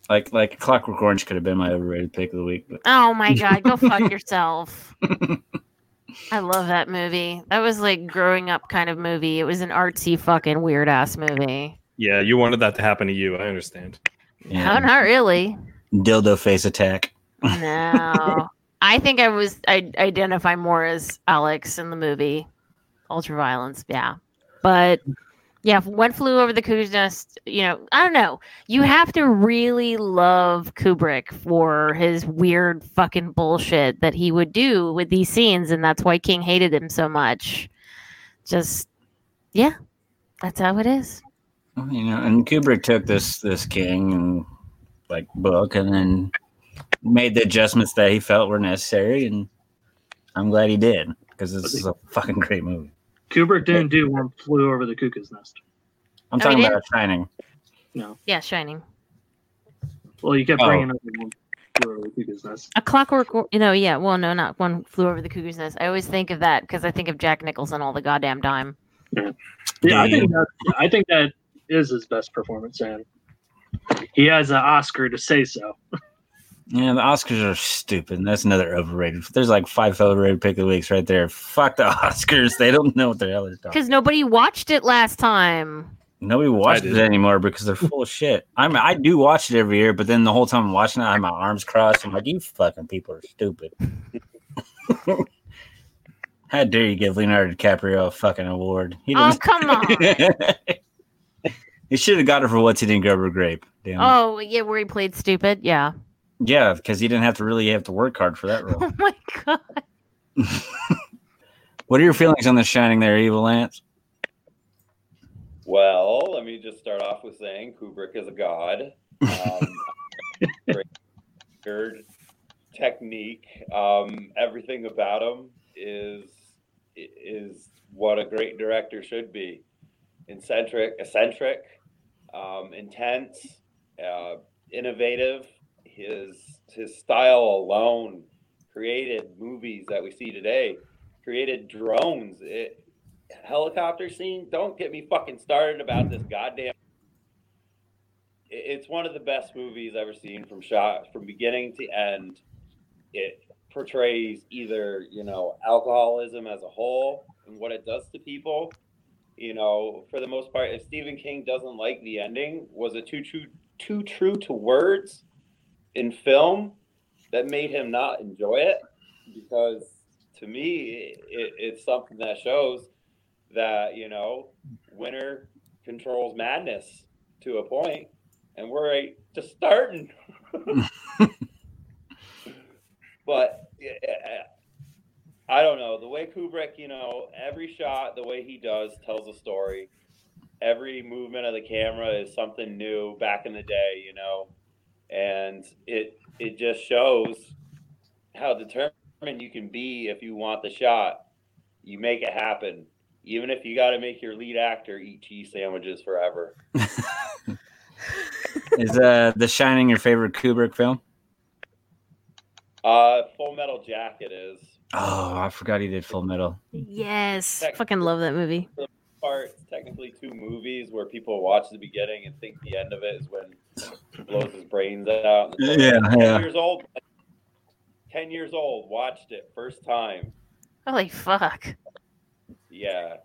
Like like Clockwork Orange could have been my overrated pick of the week, but oh my god go fuck yourself I love that movie. That was like growing up kind of movie. It was an artsy fucking weird ass movie. Yeah, you wanted that to happen to you. I understand. yeah. No, not really. Dildo face attack. No. I think I was I identify more as Alex in the movie. Ultraviolence, yeah. But yeah, One Flew Over the Cuckoo's Nest, you know, I don't know. You have to really love Kubrick for his weird fucking bullshit that he would do with these scenes, and that's why King hated him so much. Just yeah, that's how it is. You know, and Kubrick took this this King and like book and then made the adjustments that he felt were necessary, and I'm glad he did because this is a fucking great movie. Kubrick didn't do one flew over the cuckoo's nest. I'm Oh, he talking did? about Shining. No. Yeah, Shining. Well, you kept Oh. bringing up one flew over the cuckoo's nest. A clockwork, you know, yeah. Well, no, not one flew over the cuckoo's nest. I always think of that because I think of Jack Nicholson all the goddamn time. Yeah, I think that I think that is his best performance, and He has an Oscar to say so. Yeah, the Oscars are stupid. That's another overrated. There's like five overrated pick of the weeks right there. Fuck the Oscars. They don't know what the hell they're talking. Because nobody watched it last time. Nobody watched it anymore because they're full of shit. I mean, I do watch it every year, but then the whole time I'm watching it, I have my arms crossed. I'm like, you fucking people are stupid. How dare you give Leonardo DiCaprio a fucking award? He Oh, didn't. come on. He should have got it for what's eating rubber grape. Damn. Oh, yeah, where he played stupid. Yeah. Yeah, because he didn't have to really have to work hard for that role. Oh my god. what are your feelings on The Shining there, Evil Lance? Well, let me just start off with saying Kubrick is a god. Um, great record, technique, um, everything about him is is what a great director should be. Eccentric, eccentric, um, intense, uh, innovative. His his style alone created movies that we see today. Created drones. It, helicopter scene. Don't get me fucking started about this goddamn. It- It's one of the best movies ever seen from shot from beginning to end. It portrays either you know alcoholism as a whole and what it does to people. You know, for the most part, if Stephen King doesn't like the ending, was it too true too true to words in film that made him not enjoy it? Because to me, it, it's something that shows that you know winter controls madness to a point and we're right just starting but yeah, i don't know. The way kubrick you know every shot the way he does tells a story. Every movement of the camera is something new back in the day you know? And it it just shows how determined you can be if you want the shot. You make it happen. Even if you got to make your lead actor eat cheese sandwiches forever. Is uh, The Shining your favorite Kubrick film? Uh, Full Metal Jacket is Oh, I forgot he did Full Metal. Yes. Fucking love that movie. part technically two movies where people watch the beginning and think the end of it is when he blows his brains out. Yeah, Ten yeah. years old. Ten years old. Watched it first time. Holy fuck. Yeah,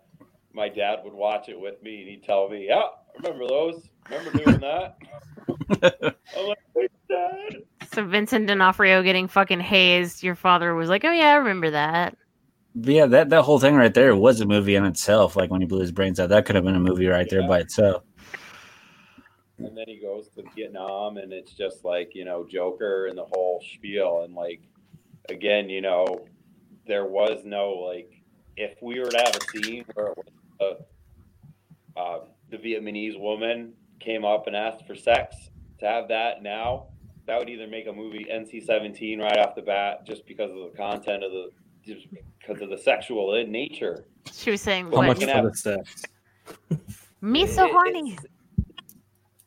my dad would watch it with me and he'd tell me, "Yeah, remember those? Remember doing that?" I'm like, Dad." So Vincent D'Onofrio getting fucking hazed. Your father was like, "Oh yeah, I remember that." Yeah, that, that whole thing right there was a movie in itself. Like when he blew his brains out, that could have been a movie right there by itself. and then he goes to Vietnam, and it's just like you know Joker and the whole spiel, and like again, you know, there was no like if we were to have a scene where it was a, uh, the Vietnamese woman came up and asked for sex, to have that now, that would either make a movie NC-17 right off the bat, just because of the content of the, just because of the sexual in nature. She was saying, How "What? much Can for the sex? Me so horny." It's,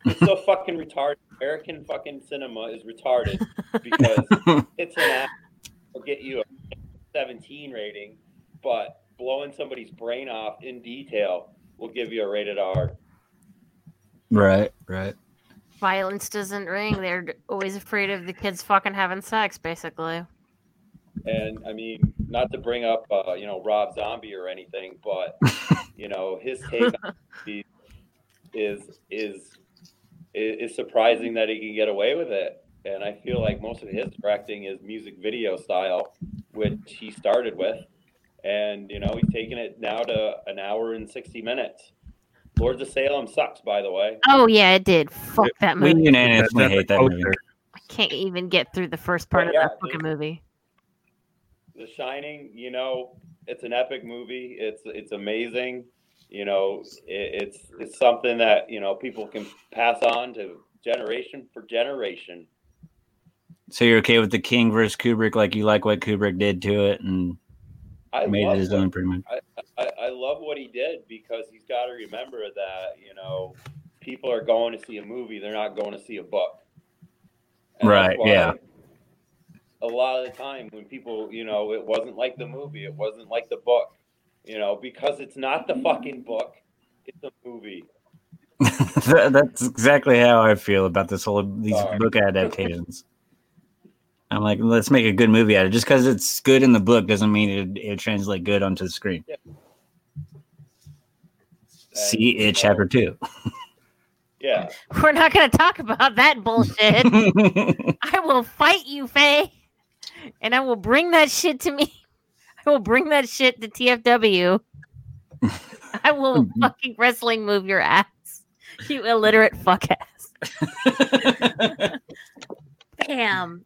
it's so fucking retarded. American fucking cinema is retarded because it's an app will get you a 17 rating, but blowing somebody's brain off in detail will give you a rated R. Right, right. Violence doesn't ring. They're always afraid of the kids fucking having sex, basically. And I mean, not to bring up, uh, you know, Rob Zombie or anything, but you know, his take is is is surprising that he can get away with it. And I feel like most of his directing is music video style, which he started with. And you know, he's taking it now to an hour and sixty minutes. Lords of Salem sucks, by the way. Oh yeah, it did. Fuck that movie. We unanimously That's hate that movie. I can't even get through the first part Well, of yeah, that fucking movie. The Shining, you know, it's an epic movie. It's it's amazing. You know, it, it's it's something that you know people can pass on to generation for generation. So you're okay with the King versus Kubrick? Like you like what Kubrick did to it and I made it his what- own, pretty much. I, I love what he did because he's got to remember that you know people are going to see a movie; they're not going to see a book. And Right, yeah. A lot of the time, when people, you know, it wasn't like the movie, it wasn't like the book, you know, because it's not the fucking book; it's a movie. That- That's exactly how I feel about this whole these Sorry. book adaptations. I'm like, let's make a good movie out of it. Just because it's good in the book doesn't mean it, it translate good onto the screen. See it, so- chapter two. Yeah. We're not going to talk about that bullshit. I will fight you, Faye. And I will bring that shit to me. I will bring that shit to TFW. I will fucking wrestling move your ass. You illiterate fuck ass. Damn.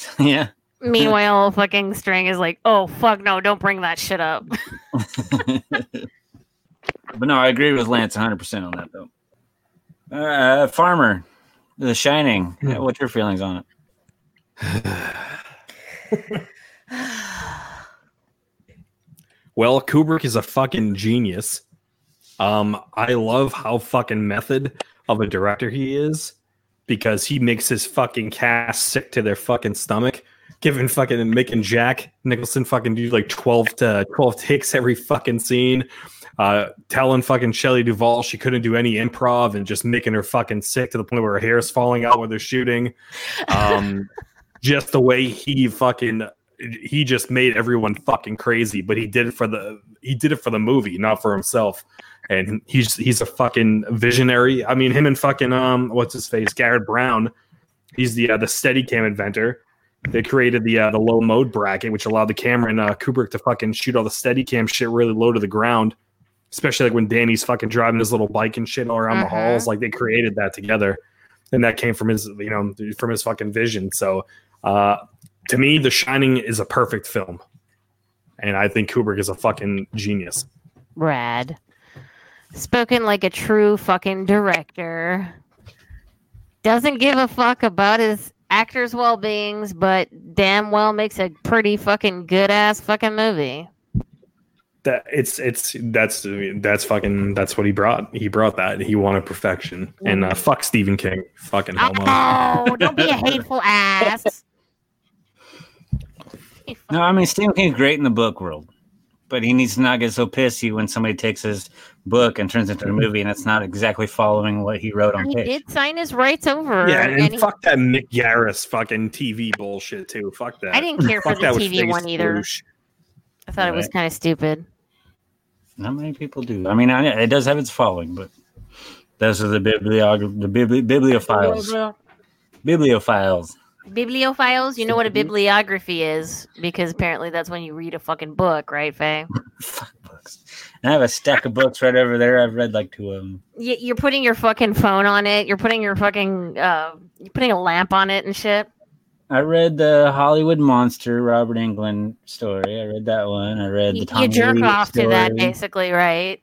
yeah. Meanwhile, fucking string is like, oh fuck no, don't bring that shit up. but no, I agree with Lance 100% on that, though. Uh, Farmer, The Shining. Hmm. What's your feelings on it? Well, Kubrick is a fucking genius. Um, I love how fucking method of a director he is because he makes his fucking cast sick to their fucking stomach, giving fucking making Jack Nicholson fucking do like twelve to twelve takes every fucking scene. Uh, telling fucking Shelley Duvall she couldn't do any improv and just making her fucking sick to the point where her hair is falling out when they're shooting. Um, just the way he fucking he just made everyone fucking crazy, but he did it for the he did it for the movie, not for himself. And he's he's a fucking visionary. I mean, him and fucking um, what's his face, Garrett Brown. He's the uh, the Steadicam inventor. They created the uh, the low mode bracket, which allowed the camera and uh, Kubrick to fucking shoot all the Steadicam shit really low to the ground. Especially like when Danny's fucking driving his little bike and shit all around the Mhm. halls. Like they created that together, and that came from his you know from his fucking vision. So uh, to me, The Shining is a perfect film, and I think Kubrick is a fucking genius. Rad. Spoken like a true fucking director. Doesn't give a fuck about his actors' well beings, but damn well makes a pretty fucking good ass fucking movie. That it's it's that's that's fucking that's what he brought. He brought that. He wanted perfection. And uh, fuck Stephen King, fucking homo. Oh, don't be a hateful ass. No, I mean Stephen King's great in the book world, but he needs to not get so pissy when somebody takes his book and turns it into a mm-hmm. movie and it's not exactly following what he wrote on He page. did sign his rights over. Yeah, and, and he- fuck that Mick Garris fucking TV bullshit too. Fuck that. I didn't care for the TV one either. Swoosh. I thought it was kind of stupid. Not many people do. I mean, I, it does have its following, but those are the bibliog the bibli- bibliophiles. Bibliophiles. Bibliophiles, you know what a bibliography is because apparently that's when you read a fucking book, right, Faye? Fuck books. And I have a stack of books right over there. I've read like two of them. You're putting your fucking phone on it. You're putting your fucking, uh, you're putting a lamp on it and shit. I read the Hollywood Monster Robert Englund story. I read that one. I read the Tommy you jerk Lee off to that, basically, right?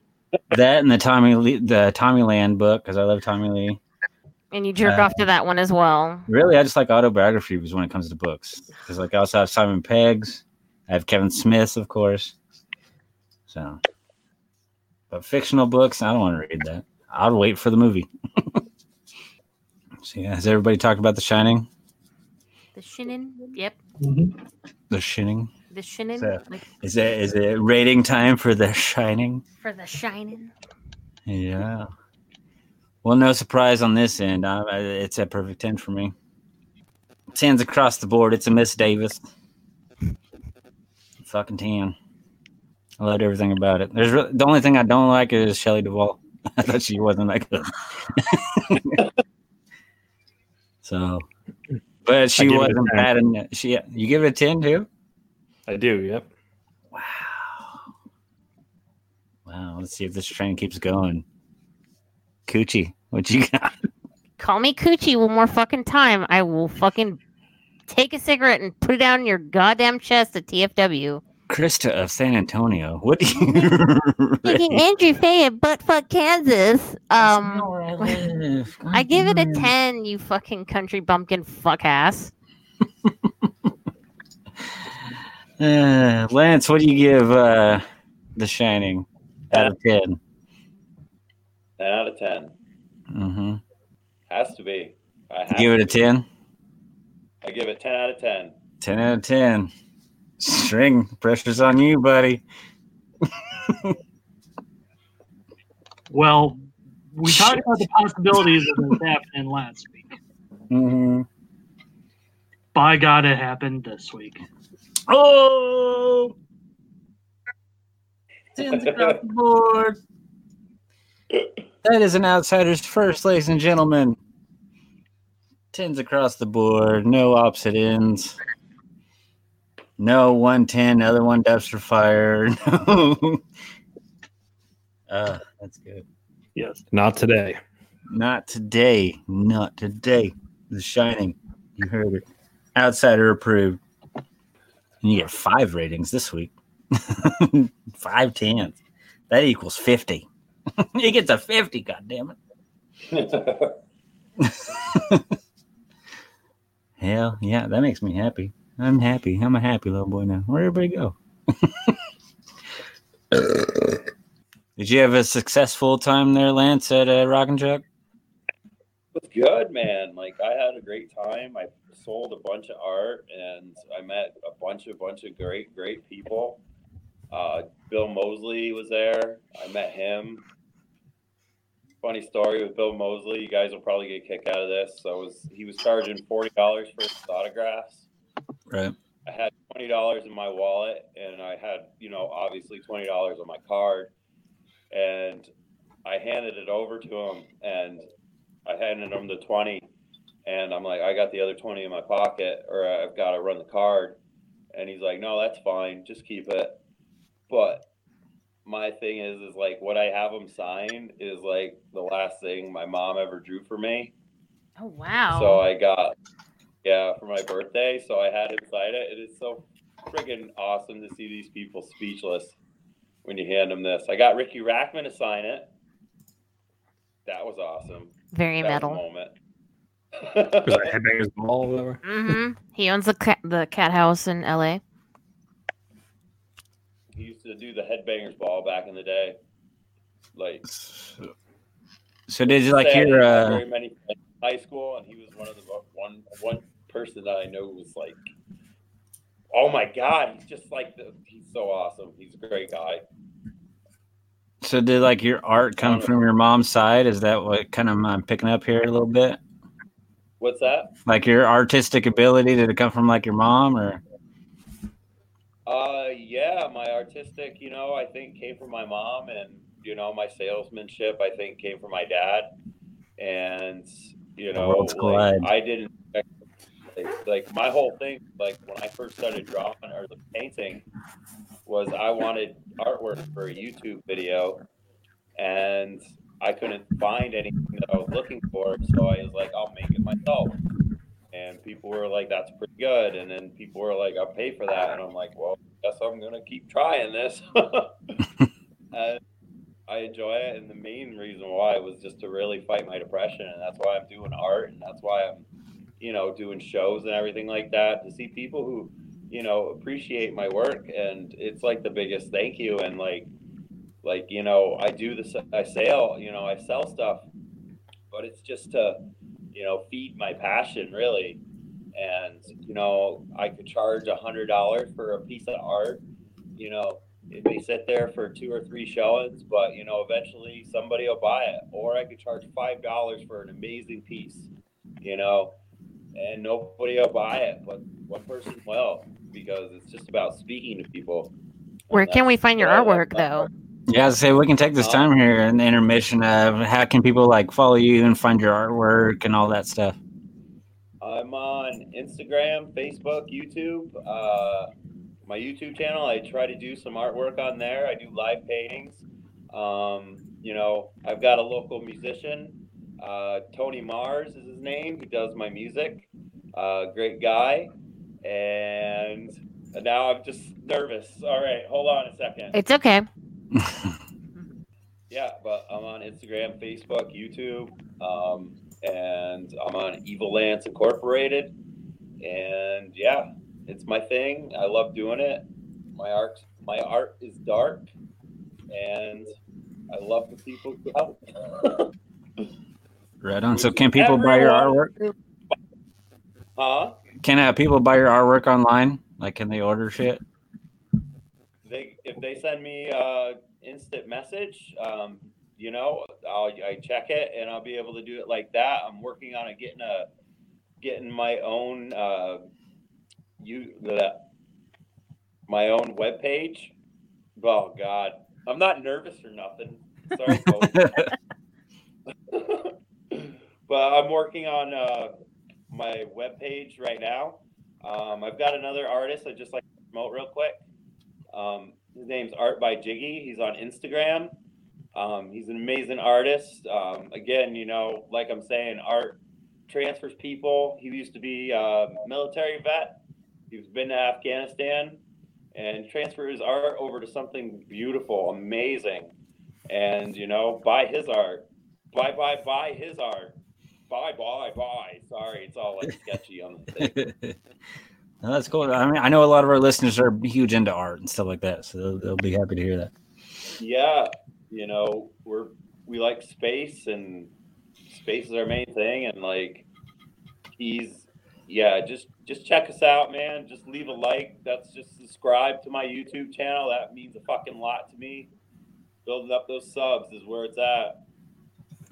That and the Tommy Lee, the Tommyland book because I love Tommy Lee. And you jerk Uh, off to that one as well. Really, I just like autobiographies when it comes to books. Because like I also have Simon Pegg's, I have Kevin Smith, of course. So, but fictional books, I don't want to read that. I'll wait for the movie. so yeah, has everybody talked about The Shining? The Shining, yep. The Shining. The Shining. So- Is it is it rating time for The Shining? for the shining. Yeah. Well, no surprise on this end. I, I, it's a perfect 10 for me. Tens across the board. It's a Miss Davis. Fucking 10. I loved everything about it. There's re- the only thing I don't like is Shelley Duvall. I thought she wasn't that good. so, but she give it a wasn't bad. In, she, you give it a 10 too? I do. Yep. Wow. Wow. Let's see if this train keeps going. Coochie, what you got? Call me Coochie one more fucking time. I will fucking take a cigarette and put it down your goddamn chest at TFW. Krista of San Antonio. What do you Fucking Andrew Faye at Buttfuck, Kansas. Um, I give it a 10, you fucking country bumpkin fuck ass. Uh, Lance, what do you give uh, The Shining out of 10? 10 out of 10. Mm-hmm. Has to be. I have Give it a 10? I give it 10 out of 10. 10 out of 10. String, pressure's on you, buddy. Well, we talked about the possibilities of this happening last week. Mm-hmm. By God, it happened this week. Oh, tens across the board. That is an outsider's first, ladies and gentlemen. Tens across the board, no opposite ends. No 110, other one dumpster fire. No. Uh, that's good. Yes. Not today. Not today. Not today. The Shining. You heard it. Outsider approved. And you get five ratings this week. five tens. That equals 50. he gets a 50, God damn it. Hell yeah, that makes me happy. I'm happy. I'm a happy little boy now. Where'd everybody go? Did you have a successful time there, Lance, at uh, Rock and Chuck? was good, man. Like I had a great time. I sold a bunch of art, and I met a bunch of bunch of great great people. Uh, Bill Moseley was there. I met him. Funny story with Bill Moseley. You guys will probably get a kick out of this. So was he was charging forty dollars for his autographs. Right. I had twenty dollars in my wallet, and I had, you know, obviously twenty dollars on my card, and I handed it over to him, and I handed him the twenty, and I'm like, I got the other twenty in my pocket, or I've got to run the card, and he's like, No, that's fine, just keep it. But my thing is, is like what I have them sign is like the last thing my mom ever drew for me. Oh wow. So I got, yeah, for my birthday. So I had him sign it. It is so friggin' awesome to see these people speechless when you hand them this. I got Riki Rachtman to sign it. That was awesome. Very That metal. moment. Was that Headbangers Ball or whatever? hmm He owns the cat, the cat house in L.A. he used to do the headbangers ball back in the day. Like So did you like your uh very many high school, and he was one of the one one person that I know was like, oh my god, he's just like the, he's so awesome. He's a great guy. so did like your art come from your mom's side? Is that what kind of I'm picking up here a little bit? What's that? Like your artistic ability, did it come from like your mom or Uh, yeah, my artistic, you know, I think came from my mom, and you know, my salesmanship, I think, came from my dad, and you know, like. I didn't like, like my whole thing, like when I first started drawing or the painting, was I wanted artwork for a YouTube video, and I couldn't find anything that I was looking for, so I was like, I'll make it myself. And people were like, "That's pretty good," and then people were like, "I'll pay for that," and I'm like, "Well, guess I'm gonna keep trying this." and I enjoy it, and the main reason why was just to really fight my depression, and that's why I'm doing art, and that's why I'm, you know, doing shows and everything like that to see people who, you know, appreciate my work, and it's like the biggest thank you, and like, like you know, I do this, I sell, you know, I sell stuff, but it's just to, you know, feed my passion really, and you know, I could charge a hundred dollars for a piece of art, you know it may sit there for two or three showings, but you know, eventually somebody will buy it. Or I could charge five dollars for an amazing piece, you know, and nobody will buy it, but one person will because it's just about speaking to people. Where can we find your what I love artwork though? Yeah, I was gonna say we can take this uh-huh. time here in the intermission of how can people like follow you and find your artwork and all that stuff. I'm on Instagram, Facebook, YouTube. Uh, my YouTube channel, I try to do some artwork on there. I do live paintings. Um, you know, I've got a local musician, uh, Tony Mars is his name. He does my music. Uh, great guy. And now I'm just nervous. All right, hold on a second. It's okay. Yeah, but I'm on Instagram, Facebook, YouTube, um, and I'm on Evil Lance Incorporated. And yeah, it's my thing. I love doing it. My art, my art is dark, and I love the people who help. Right on. So can people buy your Everyone- artwork? huh? Can uh, people buy your artwork online? Like, can they order shit? They if they send me uh, instant message, um, you know, I'll I check it and I'll be able to do it like that. I'm working on it, getting a getting my own uh, you the my own web page. Oh God, I'm not nervous or nothing. Sorry, but I'm working on uh, my web page right now. Um, I've got another artist I just like to promote real quick. Um, his name's Art by Jiggy. He's on Instagram. Um, he's an amazing artist. Um, again, you know, like I'm saying, art transfers people. He used to be a military vet. He's been to Afghanistan and transfer his art over to something beautiful, amazing. And you know, buy his art. Buy, buy, buy his art. Buy, buy, buy. Sorry, it's all like sketchy on the thing. No, that's cool. I mean, I know a lot of our listeners are huge into art and stuff like that, so they'll, they'll be happy to hear that. Yeah, you know, we're we like space and space is our main thing and like he's yeah, just just check us out, man. Just leave a like. That's just subscribe to my YouTube channel. That means a fucking lot to me. Building up those subs is where it's at.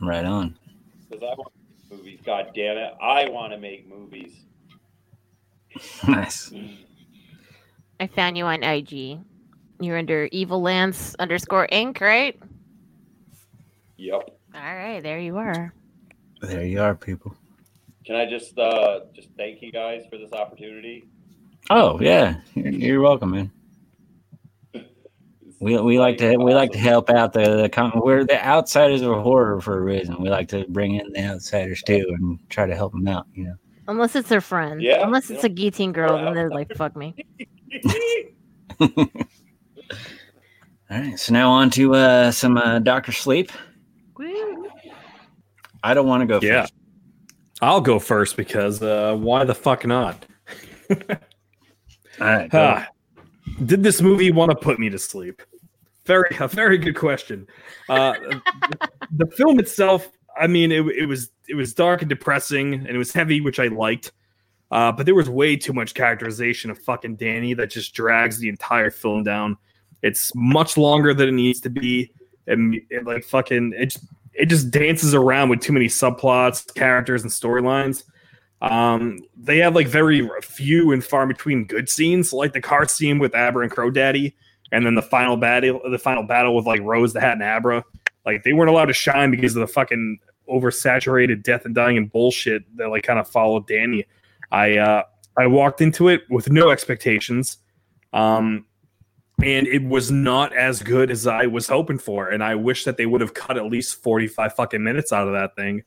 Right on. Because I want to make movies. God damn it. I want to make movies. Nice. I found you on IG. You're under Evil Lance underscore Inc. Right? Yep. All right, there you are. There you are, people. Can I just uh just thank you guys for this opportunity? Oh yeah, you're, you're welcome, man. We, we like to we like to help out the, the com- we're the outsiders of horror for a reason. We like to bring in the outsiders too and try to help them out. You know. Unless it's their friend. Yeah, Unless yeah. it's a guillotine girl, then they're like, fuck me. All right, so now on to uh, some uh, Doctor Sleep. I don't want to go Yeah. first. I'll go first because uh, why the fuck not? All right, did this movie want to put me to sleep? Very, a very good question. Uh, the film itself, I mean, it, it was it was dark and depressing, and it was heavy, which I liked. Uh, but there was way too much characterization of fucking Danny that just drags the entire film down. It's much longer than it needs to be, and it, like fucking it. just- It just dances around with too many subplots, characters, and storylines. Um, they have like very few and far between good scenes, like the car scene with Abra and Crow Daddy, and then the final battle, the final battle with like Rose the Hat and Abra. Like they weren't allowed to shine because of the fucking oversaturated death and dying and bullshit that like kind of followed Danny. I uh, I walked into it with no expectations, um, and it was not as good as I was hoping for. And I wish that they would have cut at least forty five fucking minutes out of that thing.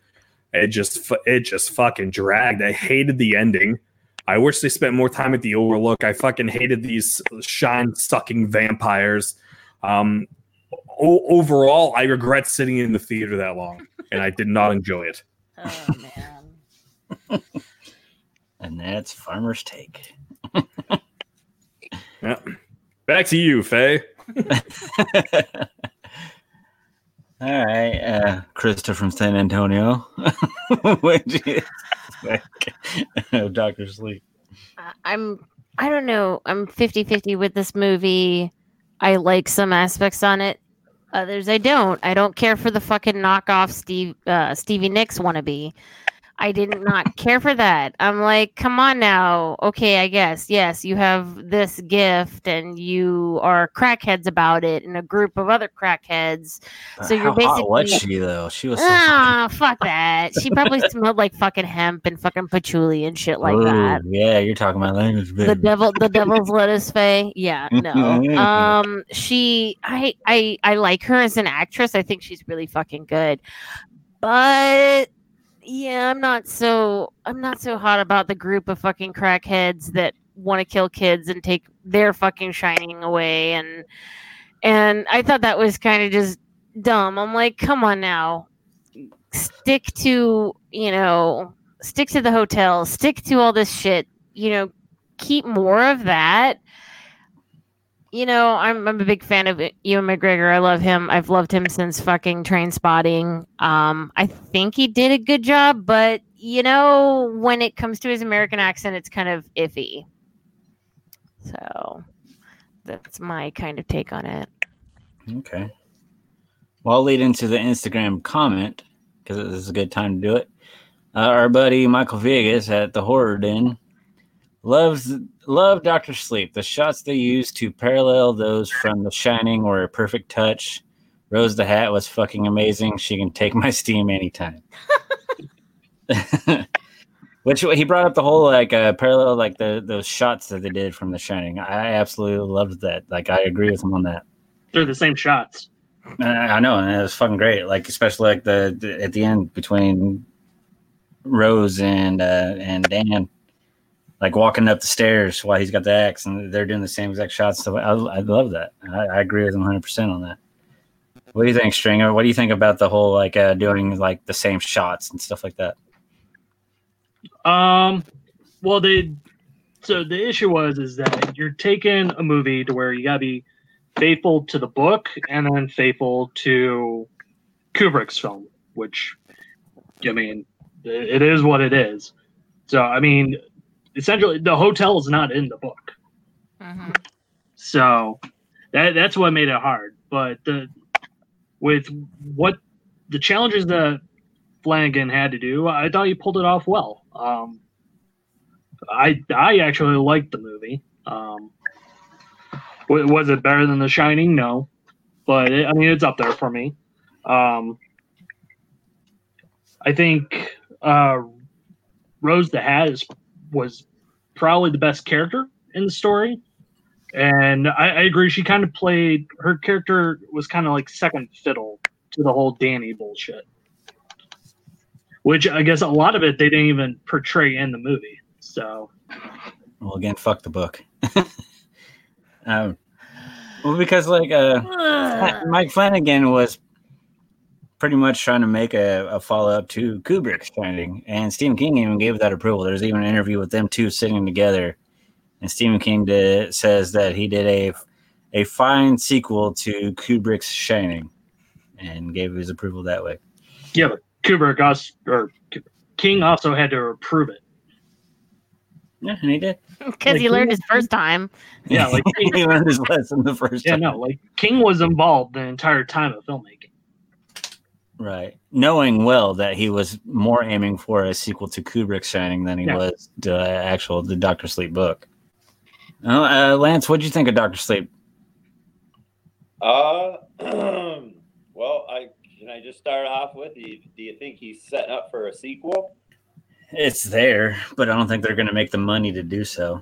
It just it just fucking dragged. I hated the ending. I wish they spent more time at the Overlook. I fucking hated these shine sucking vampires. Um, o- overall, I regret sitting in the theater that long, and I did not enjoy it. Oh, man. and that's Farmer's Take. Yeah. Back to you, Faye. All right, uh, Krista from San Antonio. What'd you of Doctor Sleep? I- I'm I don't know. I'm 50-50 with this movie. I like some aspects on it. Others I don't. I don't care for the fucking knockoff Steve uh, Stevie Nicks wannabe. I did not care for that. I'm like, come on now. Okay, I guess. Yes, you have this gift and you are crackheads about it and a group of other crackheads. So you're How hot was basically- she though? She was so Ah, fuck that. She probably smelled like fucking hemp and fucking patchouli and shit like Ooh, that Yeah, you're talking about language, the devil the devil's lettuce fay yeah no um she i i i like her as an actress i think she's really fucking good but yeah i'm not so i'm not so hot about the group of fucking crackheads that want to kill kids and take their fucking shining away and and i thought that was kind of just dumb i'm like come on now stick to you know stick to the hotel stick to all this shit you know keep more of that. You know, I'm, I'm a big fan of Ewan McGregor. I love him. I've loved him since fucking Trainspotting. Um, I think he did a good job, but you know, when it comes to his American accent, it's kind of iffy. So that's my kind of take on it. Okay. Well, I'll lead into the Instagram comment because this is a good time to do it. Uh, our buddy Michael Vegas at the Horror Den loves love Doctor Sleep. The shots they used to parallel those from The Shining were a perfect touch. Rose the Hat was fucking amazing. She can take my steam anytime. Which he brought up the whole like uh, parallel, like the those shots that they did from The Shining. I absolutely loved that. Like I agree with him on that. They're the same shots. Uh, I know, and it was fucking great. Like especially like the, the at the end between Rose and uh, and Dan, like walking up the stairs while he's got the axe, and they're doing the same exact shots. So I, I love that. I, I agree with him 100 percent on that. What do you think, Stringer? What do you think about the whole like uh, doing like the same shots and stuff like that? Um, well, they so the issue was is that you're taking a movie to where you gotta be faithful to the book and then faithful to Kubrick's film, which I mean, it is what it is. So I mean, essentially, the hotel is not in the book, Mhm. so that that's what made it hard. But the with what the challenges that Flanagan had to do, I thought he pulled it off well. Um, I I actually liked the movie. Um, was it better than The Shining? No, but it, I mean it's up there for me. Um, I think uh, Rose the Hat is was probably the best character in the story, and I, I agree. She kind of played her character was kind of like second fiddle to the whole Danny bullshit which I guess a lot of it they didn't even portray in the movie. So Well, again, fuck the book. um, well, because like uh, Ugh. Mike Flanagan was pretty much trying to make a, a follow up to Kubrick's Shining, and Stephen King even gave that approval. There's even an interview with them two sitting together, and Stephen King did, says that he did a a fine sequel to Kubrick's Shining, and gave his approval that way. yeah, but Kubrick also, or King also had to approve it. Yeah, and he did. Because Like, he learned he- his first time. Yeah, like he learned his lesson the first yeah, time. Yeah, no, like King was involved the entire time of filmmaking. Right. Knowing well that he was more aiming for a sequel to Kubrick's Shining than he Yeah. was the actual the Doctor Sleep book. Oh, uh, Lance, what would you think of Doctor Sleep? Uh, well, I can I just start off with you. Do you think he's setting up for a sequel? It's there, but I don't think they're going to make the money to do so.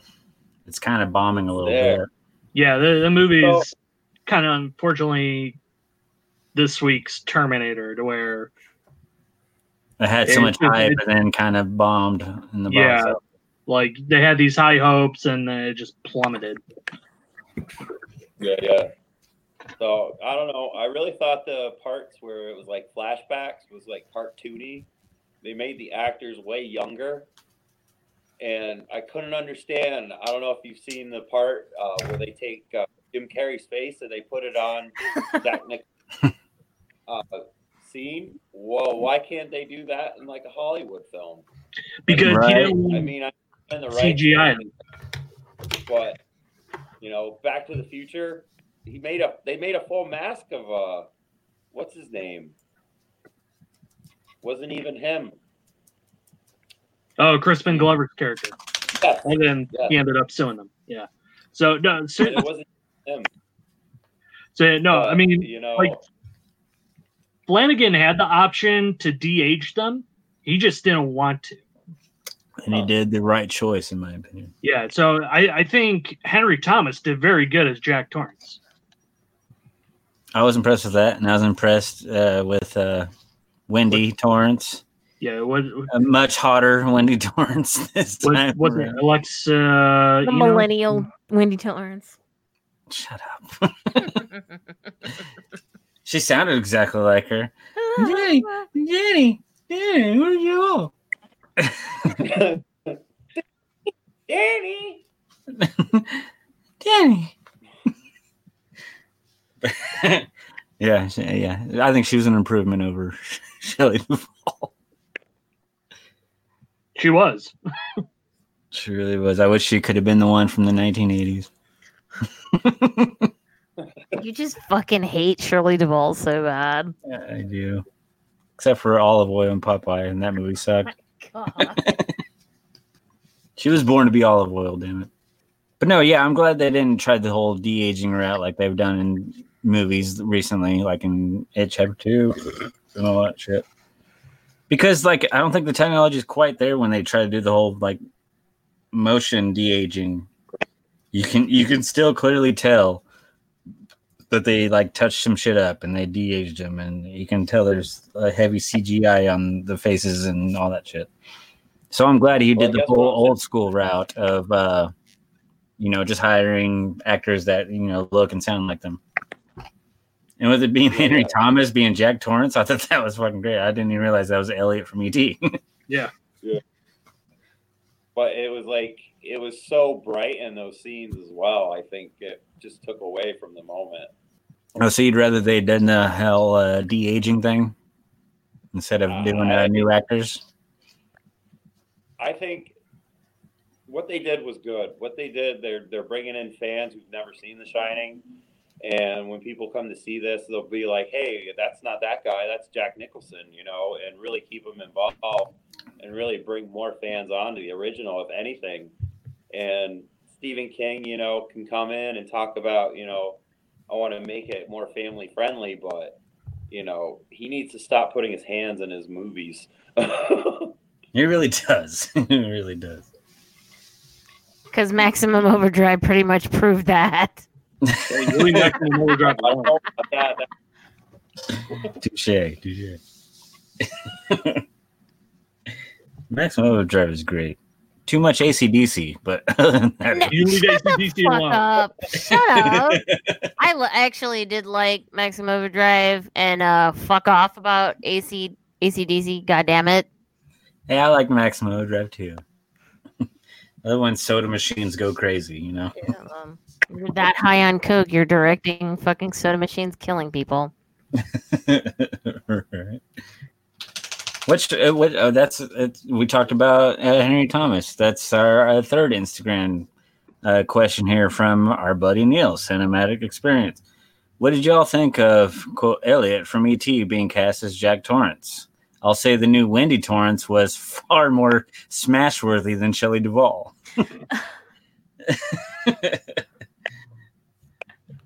It's kind of bombing a little There. bit. Yeah, the, the movie So- is kind of unfortunately this week's Terminator, to where It had so It- much it- hype it- and then kind of bombed in the box. Yeah. office. like they had these high hopes and then it just plummeted. Yeah, yeah. So I don't know. I really thought the parts where it was like flashbacks was like cartoony. They made the actors way younger, and I couldn't understand. I don't know if you've seen the part uh, where they take uh, Jim Carrey's face and they put it on Zach Nick uh, scene. Well, why can't they do that in like a Hollywood film? Because Right. he didn't I mean, I'm in the right CGI. thing, but you know, Back to the Future, he made a they made a full mask of uh, what's his name? Wasn't even him. Oh, Crispin Glover's character. Yes, And then Yeah. he ended up suing them. Yeah. So no, so, it wasn't him. so no, I mean you know, like- Flanagan had the option to de-age them. He just didn't want to. And he did the right choice, in my opinion. Yeah, so I, I think Henry Thomas did very good as Jack Torrance. I was impressed with that, and I was impressed uh, with uh, Wendy Torrance. Yeah, what A much hotter Wendy Torrance this time. what was it? around. Alexa the you know? millennial Wendy Torrance. Shut up. she sounded exactly like her. Jenny, Jenny, Jenny, where'd you go? Danny. Jenny. yeah, yeah. I think she was an improvement over Shelley Duvall. She was. She really was. I wish she could have been the one from the 1980s. You just fucking hate Shirley Duvall so bad. Yeah, I do. Except for Olive Oyl and Popeye, and that movie sucked. God. She was born to be Olive Oyl, damn it. But no, yeah, I'm glad they didn't try the whole de aging route like they've done in movies recently, like in It Chapter Two and all that shit. Because like I don't think the technology is quite there when they try to do the whole like motion de aging. You can you can still clearly tell that they like touched some shit up and they de aged them, and you can tell there's a heavy CGI on the faces and all that shit. So I'm glad he Well, did the guess whole what? old school route of uh you know just hiring actors that you know look and sound like them. And with it being Henry Yeah. Thomas being Jack Torrance, I thought that was fucking great. I didn't even realize that was Elliot from ET. yeah. Yeah. but it was like it was so bright in those scenes as well. I think it just took away from the moment. Oh, so you'd rather they did the hell uh, de aging thing instead of Uh, doing uh, new actors? I think what they did was good. What they did, they're they're bringing in fans who've never seen The Shining, and when people come to see this, they'll be like, "Hey, that's not that guy. That's Jack Nicholson," you know, and really keep them involved and really bring more fans onto the original, if anything. And Stephen King, you know, can come in and talk about, you know, I want to make it more family friendly, but you know, he needs to stop putting his hands in his movies. he really does. he really does. Because Maximum Overdrive pretty much proved that. Really maximum overdrive that- Touche, touche. Maximum Overdrive is great. Too much ACDC, but other than You leave ACDC Fuck alone. up. Shut up. I l- actually did like Maximum Overdrive and uh, fuck off about AC ACDC. God damn it. hey, I like Maximum Overdrive too. Other ones, soda machines go crazy, you know. Um, you're that high on coke, you're directing fucking soda machines killing people. right. Which uh, what uh, that's uh, we talked about uh, Henry Thomas. That's our uh, third Instagram uh, question here from our buddy Neil. Cinematic experience. What did y'all think of quote Elliot from ET being cast as Jack Torrance? I'll say the new Wendy Torrance was far more smash worthy than Shelley Duvall.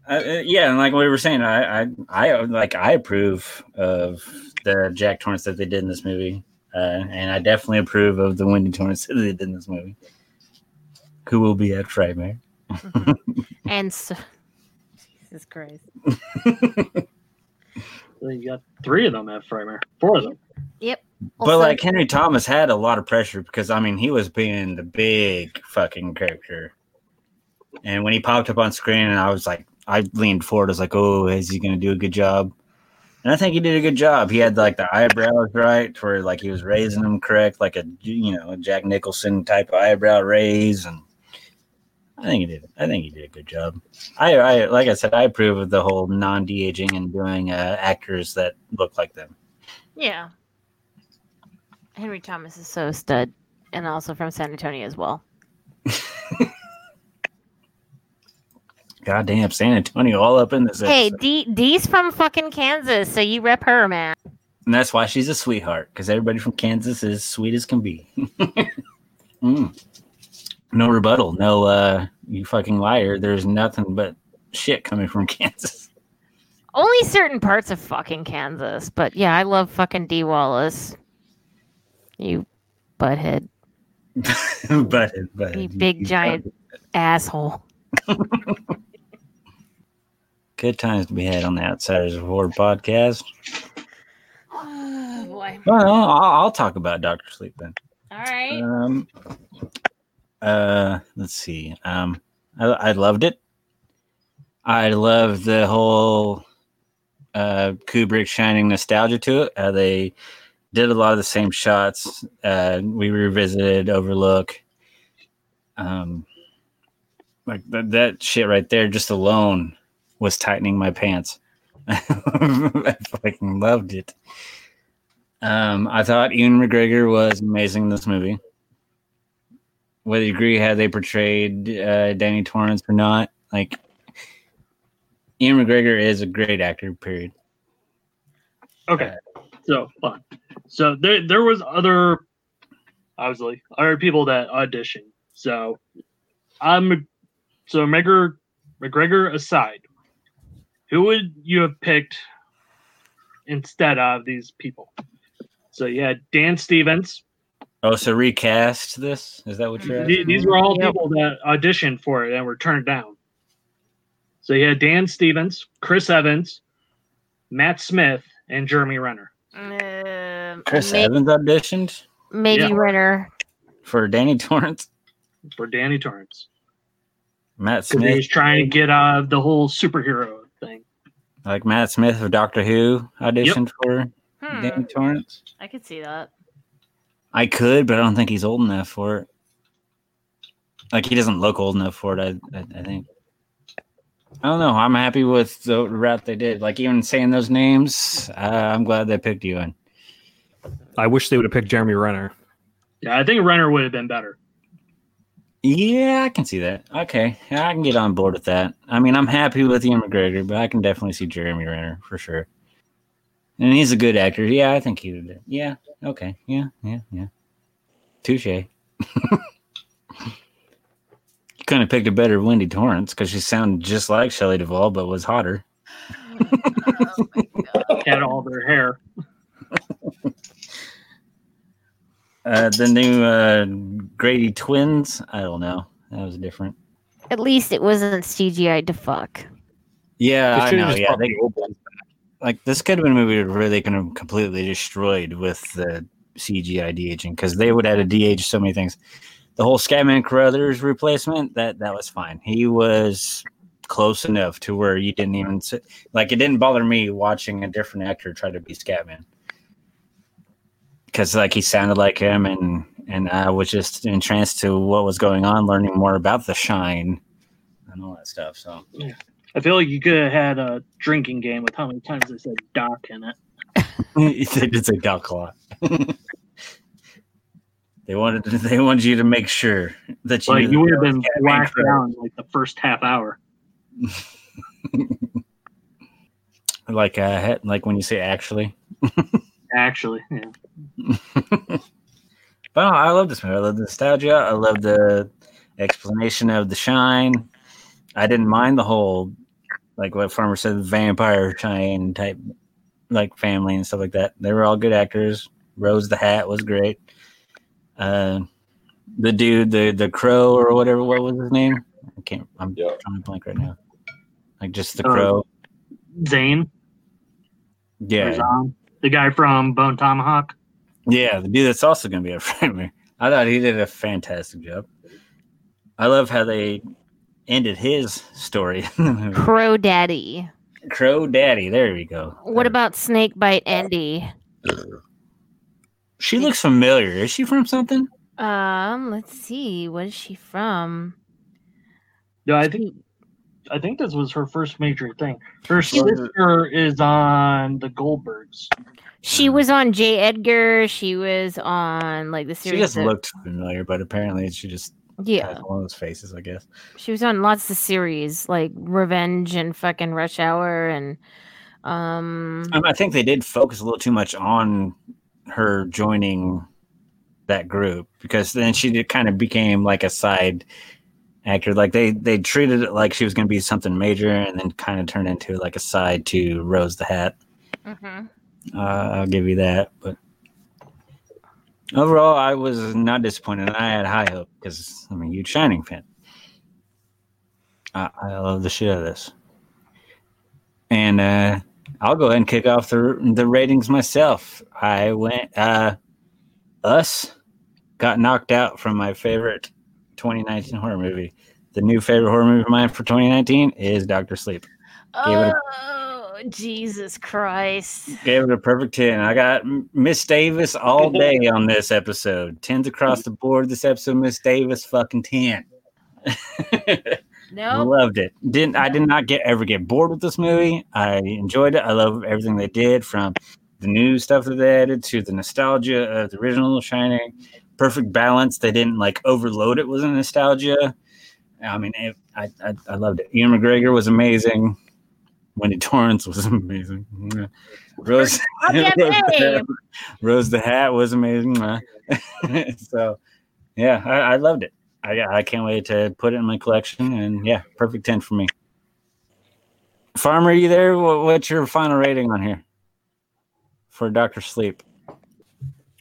Yeah, and like we were saying, I, I, I like I approve of the Jack Torrance that they did in this movie, uh, and I definitely approve of the Wendy Torrance that they did in this movie. Who will be at Frightmare? And so, Jesus Christ. So you got three of them at Frightmare. Four of them. Yep. but like Henry Thomas had a lot of pressure because I mean he was being the big fucking character, and when he popped up on screen, and I was like, I leaned forward, I was like, oh, is he going to do a good job? And I think he did a good job. He had like the eyebrows right, where like he was raising them correct, like a you know a Jack Nicholson type of eyebrow raise, and I think he did. I think he did a good job. I, I like I said, I approve of the whole non de aging and doing uh, actors that look like them. Yeah. Henry Thomas is so stud, and also from San Antonio as well. Goddamn, San Antonio, all up in this. Hey, episode. D D's from fucking Kansas, so you rep her, man. and that's why she's a sweetheart because everybody from Kansas is sweet as can be. Mm. No rebuttal, no uh, you fucking liar. There's nothing but shit coming from Kansas. Only certain parts of fucking Kansas, but yeah, I love fucking Dee Wallace. You butthead, but but you big giant asshole. Good times to be had on the Outsiders of podcast. Oh boy. Well, I'll, I'll talk about Doctor Sleep then. All right. Um, uh, let's see. Um, I, I loved it. I love the whole uh, Kubrick shining nostalgia to it. How they did a lot of the same shots. Uh, we revisited Overlook. Um, like that, that shit right there, just alone, was tightening my pants. I fucking loved it. Um, I thought Ian McGregor was amazing in this movie. Whether you agree how they portrayed uh, Danny Torrance or not, like Ian McGregor is a great actor. Period. Okay, so fun. So there there was other, obviously, other people that auditioned. So I'm so McGregor McGregor aside, who would you have picked instead of these people? So you had Dan Stevens. Oh, so recast this? Is that what you're? Th- asking? These were all people that auditioned for it and were turned down. So you had Dan Stevens, Chris Evans, Matt Smith, and Jeremy Renner. Um, Chris may- Evans auditioned maybe Yeah. Renner. for Danny Torrance. for Danny Torrance Matt because he Smith, was trying to get out of the whole superhero thing. Like Matt Smith of Doctor Who, auditioned for Hmm, Danny Torrance. I could see that. I could, but I don't think he's old enough for it. Like he doesn't look old enough for it. I, I, I think. I don't know. I'm happy with the route they did. Like even saying those names, uh, I'm glad they picked you. And I wish they would have picked Jeremy Renner. Yeah, I think Renner would have been better. Yeah, I can see that. Okay, I can get on board with that. I mean, I'm happy with Ian McGregor, but I can definitely see Jeremy Renner for sure. And he's a good actor. Yeah, I think he would. Yeah. Okay. Yeah. Yeah. Yeah. Touche. you couldn't have picked a better Wendy Torrance because she sounded just like Shelley Duvall, but was hotter. Oh Had all their hair. Uh, the new uh, Grady twins. I don't know. That was different. At least it wasn't CGI to fuck. Yeah, I know. Yeah, they, the old ones like this could have been a movie where they could have completely destroyed with the CGI de-aging because they would have had to de-age so many things. The whole Scatman Crothers replacement that that was fine. He was close enough to where you didn't even sit, like it didn't bother me watching a different actor try to be Scatman because like he sounded like him and and I was just entranced to what was going on, learning more about the Shine and all that stuff. So yeah. I feel like you could have had a drinking game with how many times they said Doc in it. they did say Doc a lot. they wanted they wanted you to make sure that you Like you would have been whacked down like the first half hour. like uh like when you say actually. Actually, yeah. But no, I love this movie. I love the nostalgia. I love the explanation of the shine. I didn't mind the whole like what Farmer said, vampire shine type like family and stuff like that. They were all good actors. Rose the Hat was great. Uh the dude, the the crow or whatever, what was his name? I can't I'm Yeah. trying to blank right now. Like just the Uh, crow. Zane, yeah. The guy from Bone Tomahawk. Yeah, the dude that's also going to be a friend. I thought he did a fantastic job. I love how they ended his story. in the movie. Crow Daddy. Crow Daddy. There we go. What about Snakebite Andi? She looks familiar. Is she from something? Um, let's see. What is she from? No, I think I think this was her first major thing. Her sister is on the Goldbergs. She was on J. Edgar. She was on like the series. She just that- looked familiar, but apparently she just yeah, has one of those faces, I guess. she was on lots of series like Revenge and fucking Rush Hour and um. Um, I think they did focus a little too much on her joining that group because then she did, kind of became like a side actor. Like they they treated it like she was going to be something major, and then kind of turned into like a side to Rose the Hat. mhm. Uh, I'll give you that, but overall, I was not disappointed. I had high hope because I'm a huge Shining fan. I, I love the shit of this, and uh, I'll go ahead and kick off the the ratings myself. I went uh, us got knocked out from my favorite 2019 horror movie. The new favorite horror movie of mine for 2019 is Doctor Sleep. Gave Jesus Christ! Gave it a perfect 10. I got Miss Davis all day on this episode. 10s across the board. This episode, Miss Davis, fucking 10. No, Loved it. Didn't I did not get ever get bored with this movie. I enjoyed it. I love everything they did from the new stuff that they added to the nostalgia of the original Shining. Perfect balance. They didn't like overload it with the nostalgia. I mean, it, I, I I loved it. Ian McGregor was amazing. Wendy Torrance was amazing. Rose, I'll get. Rose the Hat was amazing. so, yeah, I, I loved it. I, I can't wait to put it in my collection. And yeah, perfect 10 for me. Farmer, you there? What, what's your final rating on here for Doctor Sleep?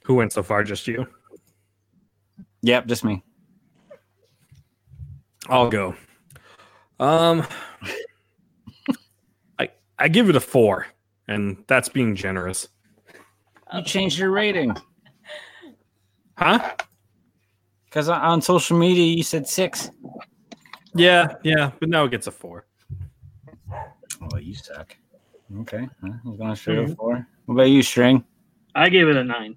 Who went so far? Just you. Yep, just me. I'll go. Um, I I give it a four, and that's being generous. You changed your rating Huh? because on social media you said six. Yeah, yeah, but now it gets a four. Oh, you suck. Okay, huh, I'm going straight up four. What about you, String? I gave it a nine.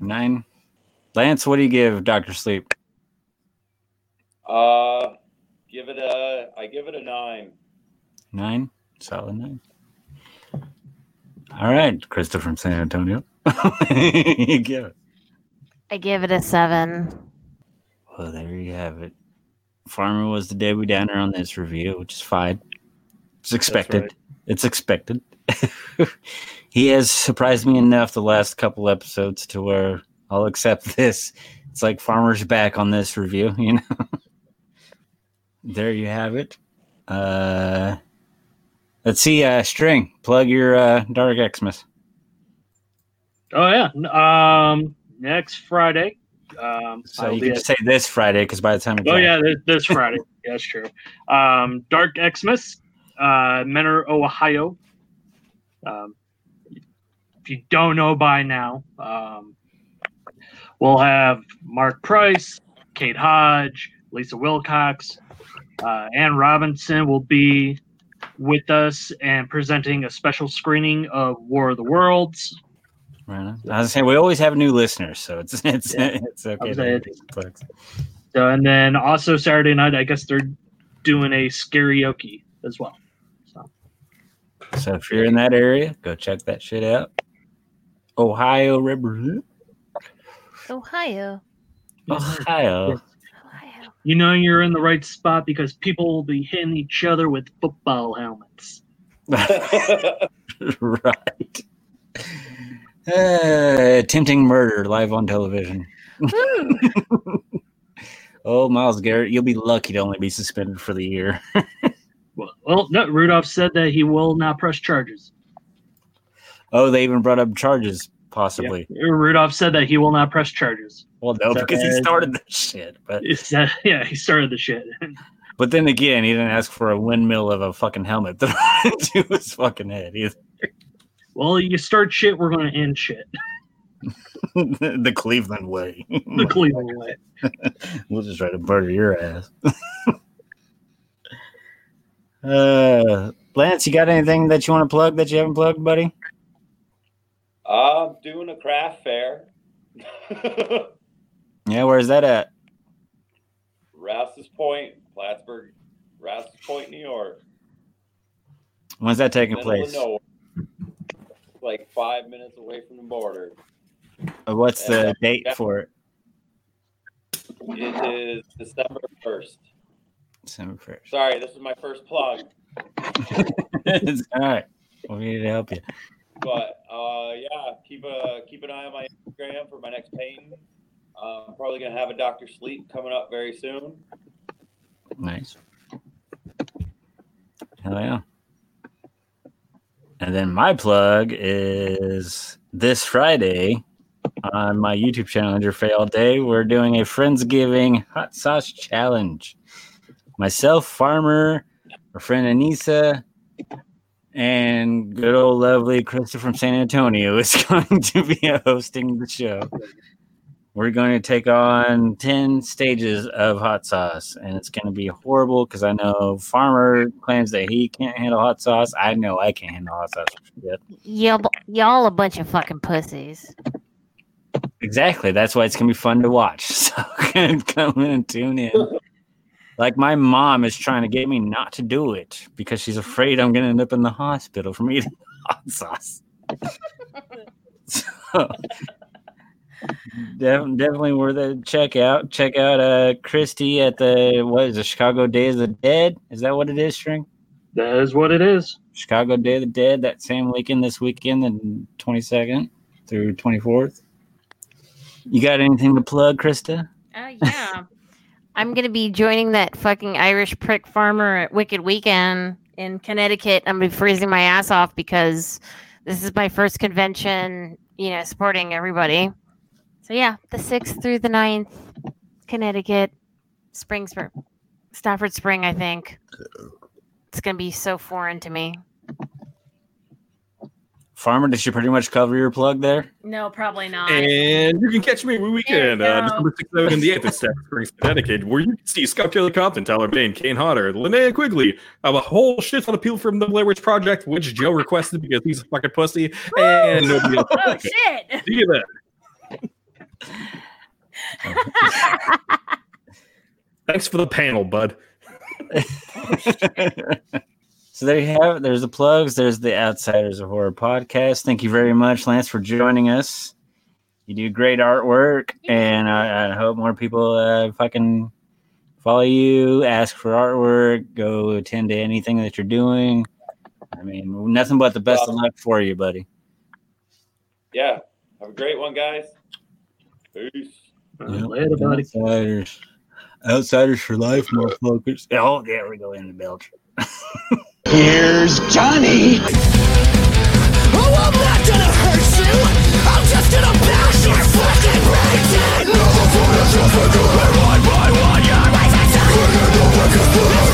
Nine. Lance, what do you give Doctor Sleep? Uh, give it a. I give it a nine. Nine. Solid nine. All right, Krista from San Antonio. you give it. I give it a seven. Well, there you have it. Farmer was the Debbie Downer on this review, which is fine. It's expected. right. It's expected. he has surprised me enough the last couple episodes to where I'll accept this. It's like Farmer's back on this review, you know. there you have it. Uh let's see, uh string, plug your uh Dark Xmas. Oh yeah. Um, next Friday. Um, So I'll you can say this Friday because by the time Oh yeah, this, this Friday. yeah, that's true. Um, Dark Xmas, uh, Menor, Ohio. Um, if you don't know by now, um, we'll have Mark Price, Kate Hodge, Lisa Wilcox, uh, Ann Robinson will be with us and presenting a special screening of War of the Worlds. Right on. I was saying we always have new listeners, so it's it's Yeah. it's okay. was to saying- do some plugs. So, and then also Saturday night, I guess they're doing a karaoke as well. So. So if you're in that area, go check that shit out. Ohio River. Ohio. Ohio. Ohio. you know you're in the right spot because people will be hitting each other with football helmets. right. Uh, attempting murder live on television. Oh, Myles Garrett, you'll be lucky to only be suspended for the year. Well, well, no, Rudolph said that he will not press charges. Oh, they even brought up charges, possibly. Yeah, Rudolph said that he will not press charges. Well, no, So- because he started the shit. But said, yeah, he started the shit. but then again, he didn't ask for a windmill of a fucking helmet into his fucking head. Either. well, you start shit, we're going to end shit. the Cleveland way. The Cleveland way. we'll just try to murder your ass. uh, Lance, you got anything that you want to plug that you haven't plugged, buddy? I'm doing a craft fair. Yeah, where's that at? Rouse's Point, Plattsburgh, Rouse's Point, New York. When's that taking place? Like five minutes away from the border. Uh, What's the Uh, date for it? It is December 1st. December first. Sorry, this is my first plug. All right. We need to help you. But uh, yeah, keep a keep an eye on my Instagram for my next pain. Uh, I'm probably gonna have a Doctor Sleep coming up very soon. Nice. Hell yeah. And then my plug is this Friday on my YouTube channel, Andrew Fay All Day. We're doing a Friendsgiving hot sauce challenge. Myself, Farmer, our friend Anissa, and good old lovely Krista from San Antonio is going to be hosting the show. We're going to take on 10 stages of hot sauce, and it's going to be horrible because I know Farmer claims that he can't handle hot sauce. I know I can't handle hot sauce. Yet. Y'all, y'all a bunch of fucking pussies. Exactly. That's why it's going to be fun to watch. So come in and tune in. Like my mom is trying to get me not to do it because she's afraid I'm going to end up in the hospital from eating hot sauce. so, def- definitely worth a check out. Check out uh, Christy at the what is it, Chicago Day of the Dead? Is that what it is, String? That is what it is. Chicago Day of the Dead that same weekend this weekend, the 22nd through 24th. You got anything to plug, Krista? Oh yeah. I'm gonna be joining that fucking Irish prick farmer at Wicked Weekend in Connecticut. I'm gonna be freezing my ass off because this is my first convention, you know, supporting everybody. So yeah, the sixth through the 9th, Connecticut, Spring Stafford Spring, I think. It's gonna be so foreign to me. Farmer, did she pretty much cover your plug there? No, probably not. And you can catch me every weekend, uh. December 6th, 7th, and the 8th at Stafford Springs, Connecticut, where you can see Scout Taylor Compton, Tyler Mane, Kane Hodder, Linnea Quigley, I have a whole shit ton of people from the Blair Witch Project, which Joe requested because he's a fucking pussy, and nobody else. oh shit! See you then. Thanks for the panel, bud. so there you have it. There's the plugs. There's the Outsiders of Horror podcast. Thank you very much, Lance, for joining us. You do great artwork, and I, I hope more people uh, fucking follow you, ask for artwork, go attend to anything that you're doing. I mean, nothing but the best of luck for you, buddy. Yeah. Have a great one, guys. Peace. Uh, later, buddy. Outsiders. Outsiders for life, motherfuckers. Oh, there we go in the belch. Here's Johnny. Oh, I'm not gonna hurt you. I'm just gonna bash your fucking brains in. Never put yourself into it. One by one, your life is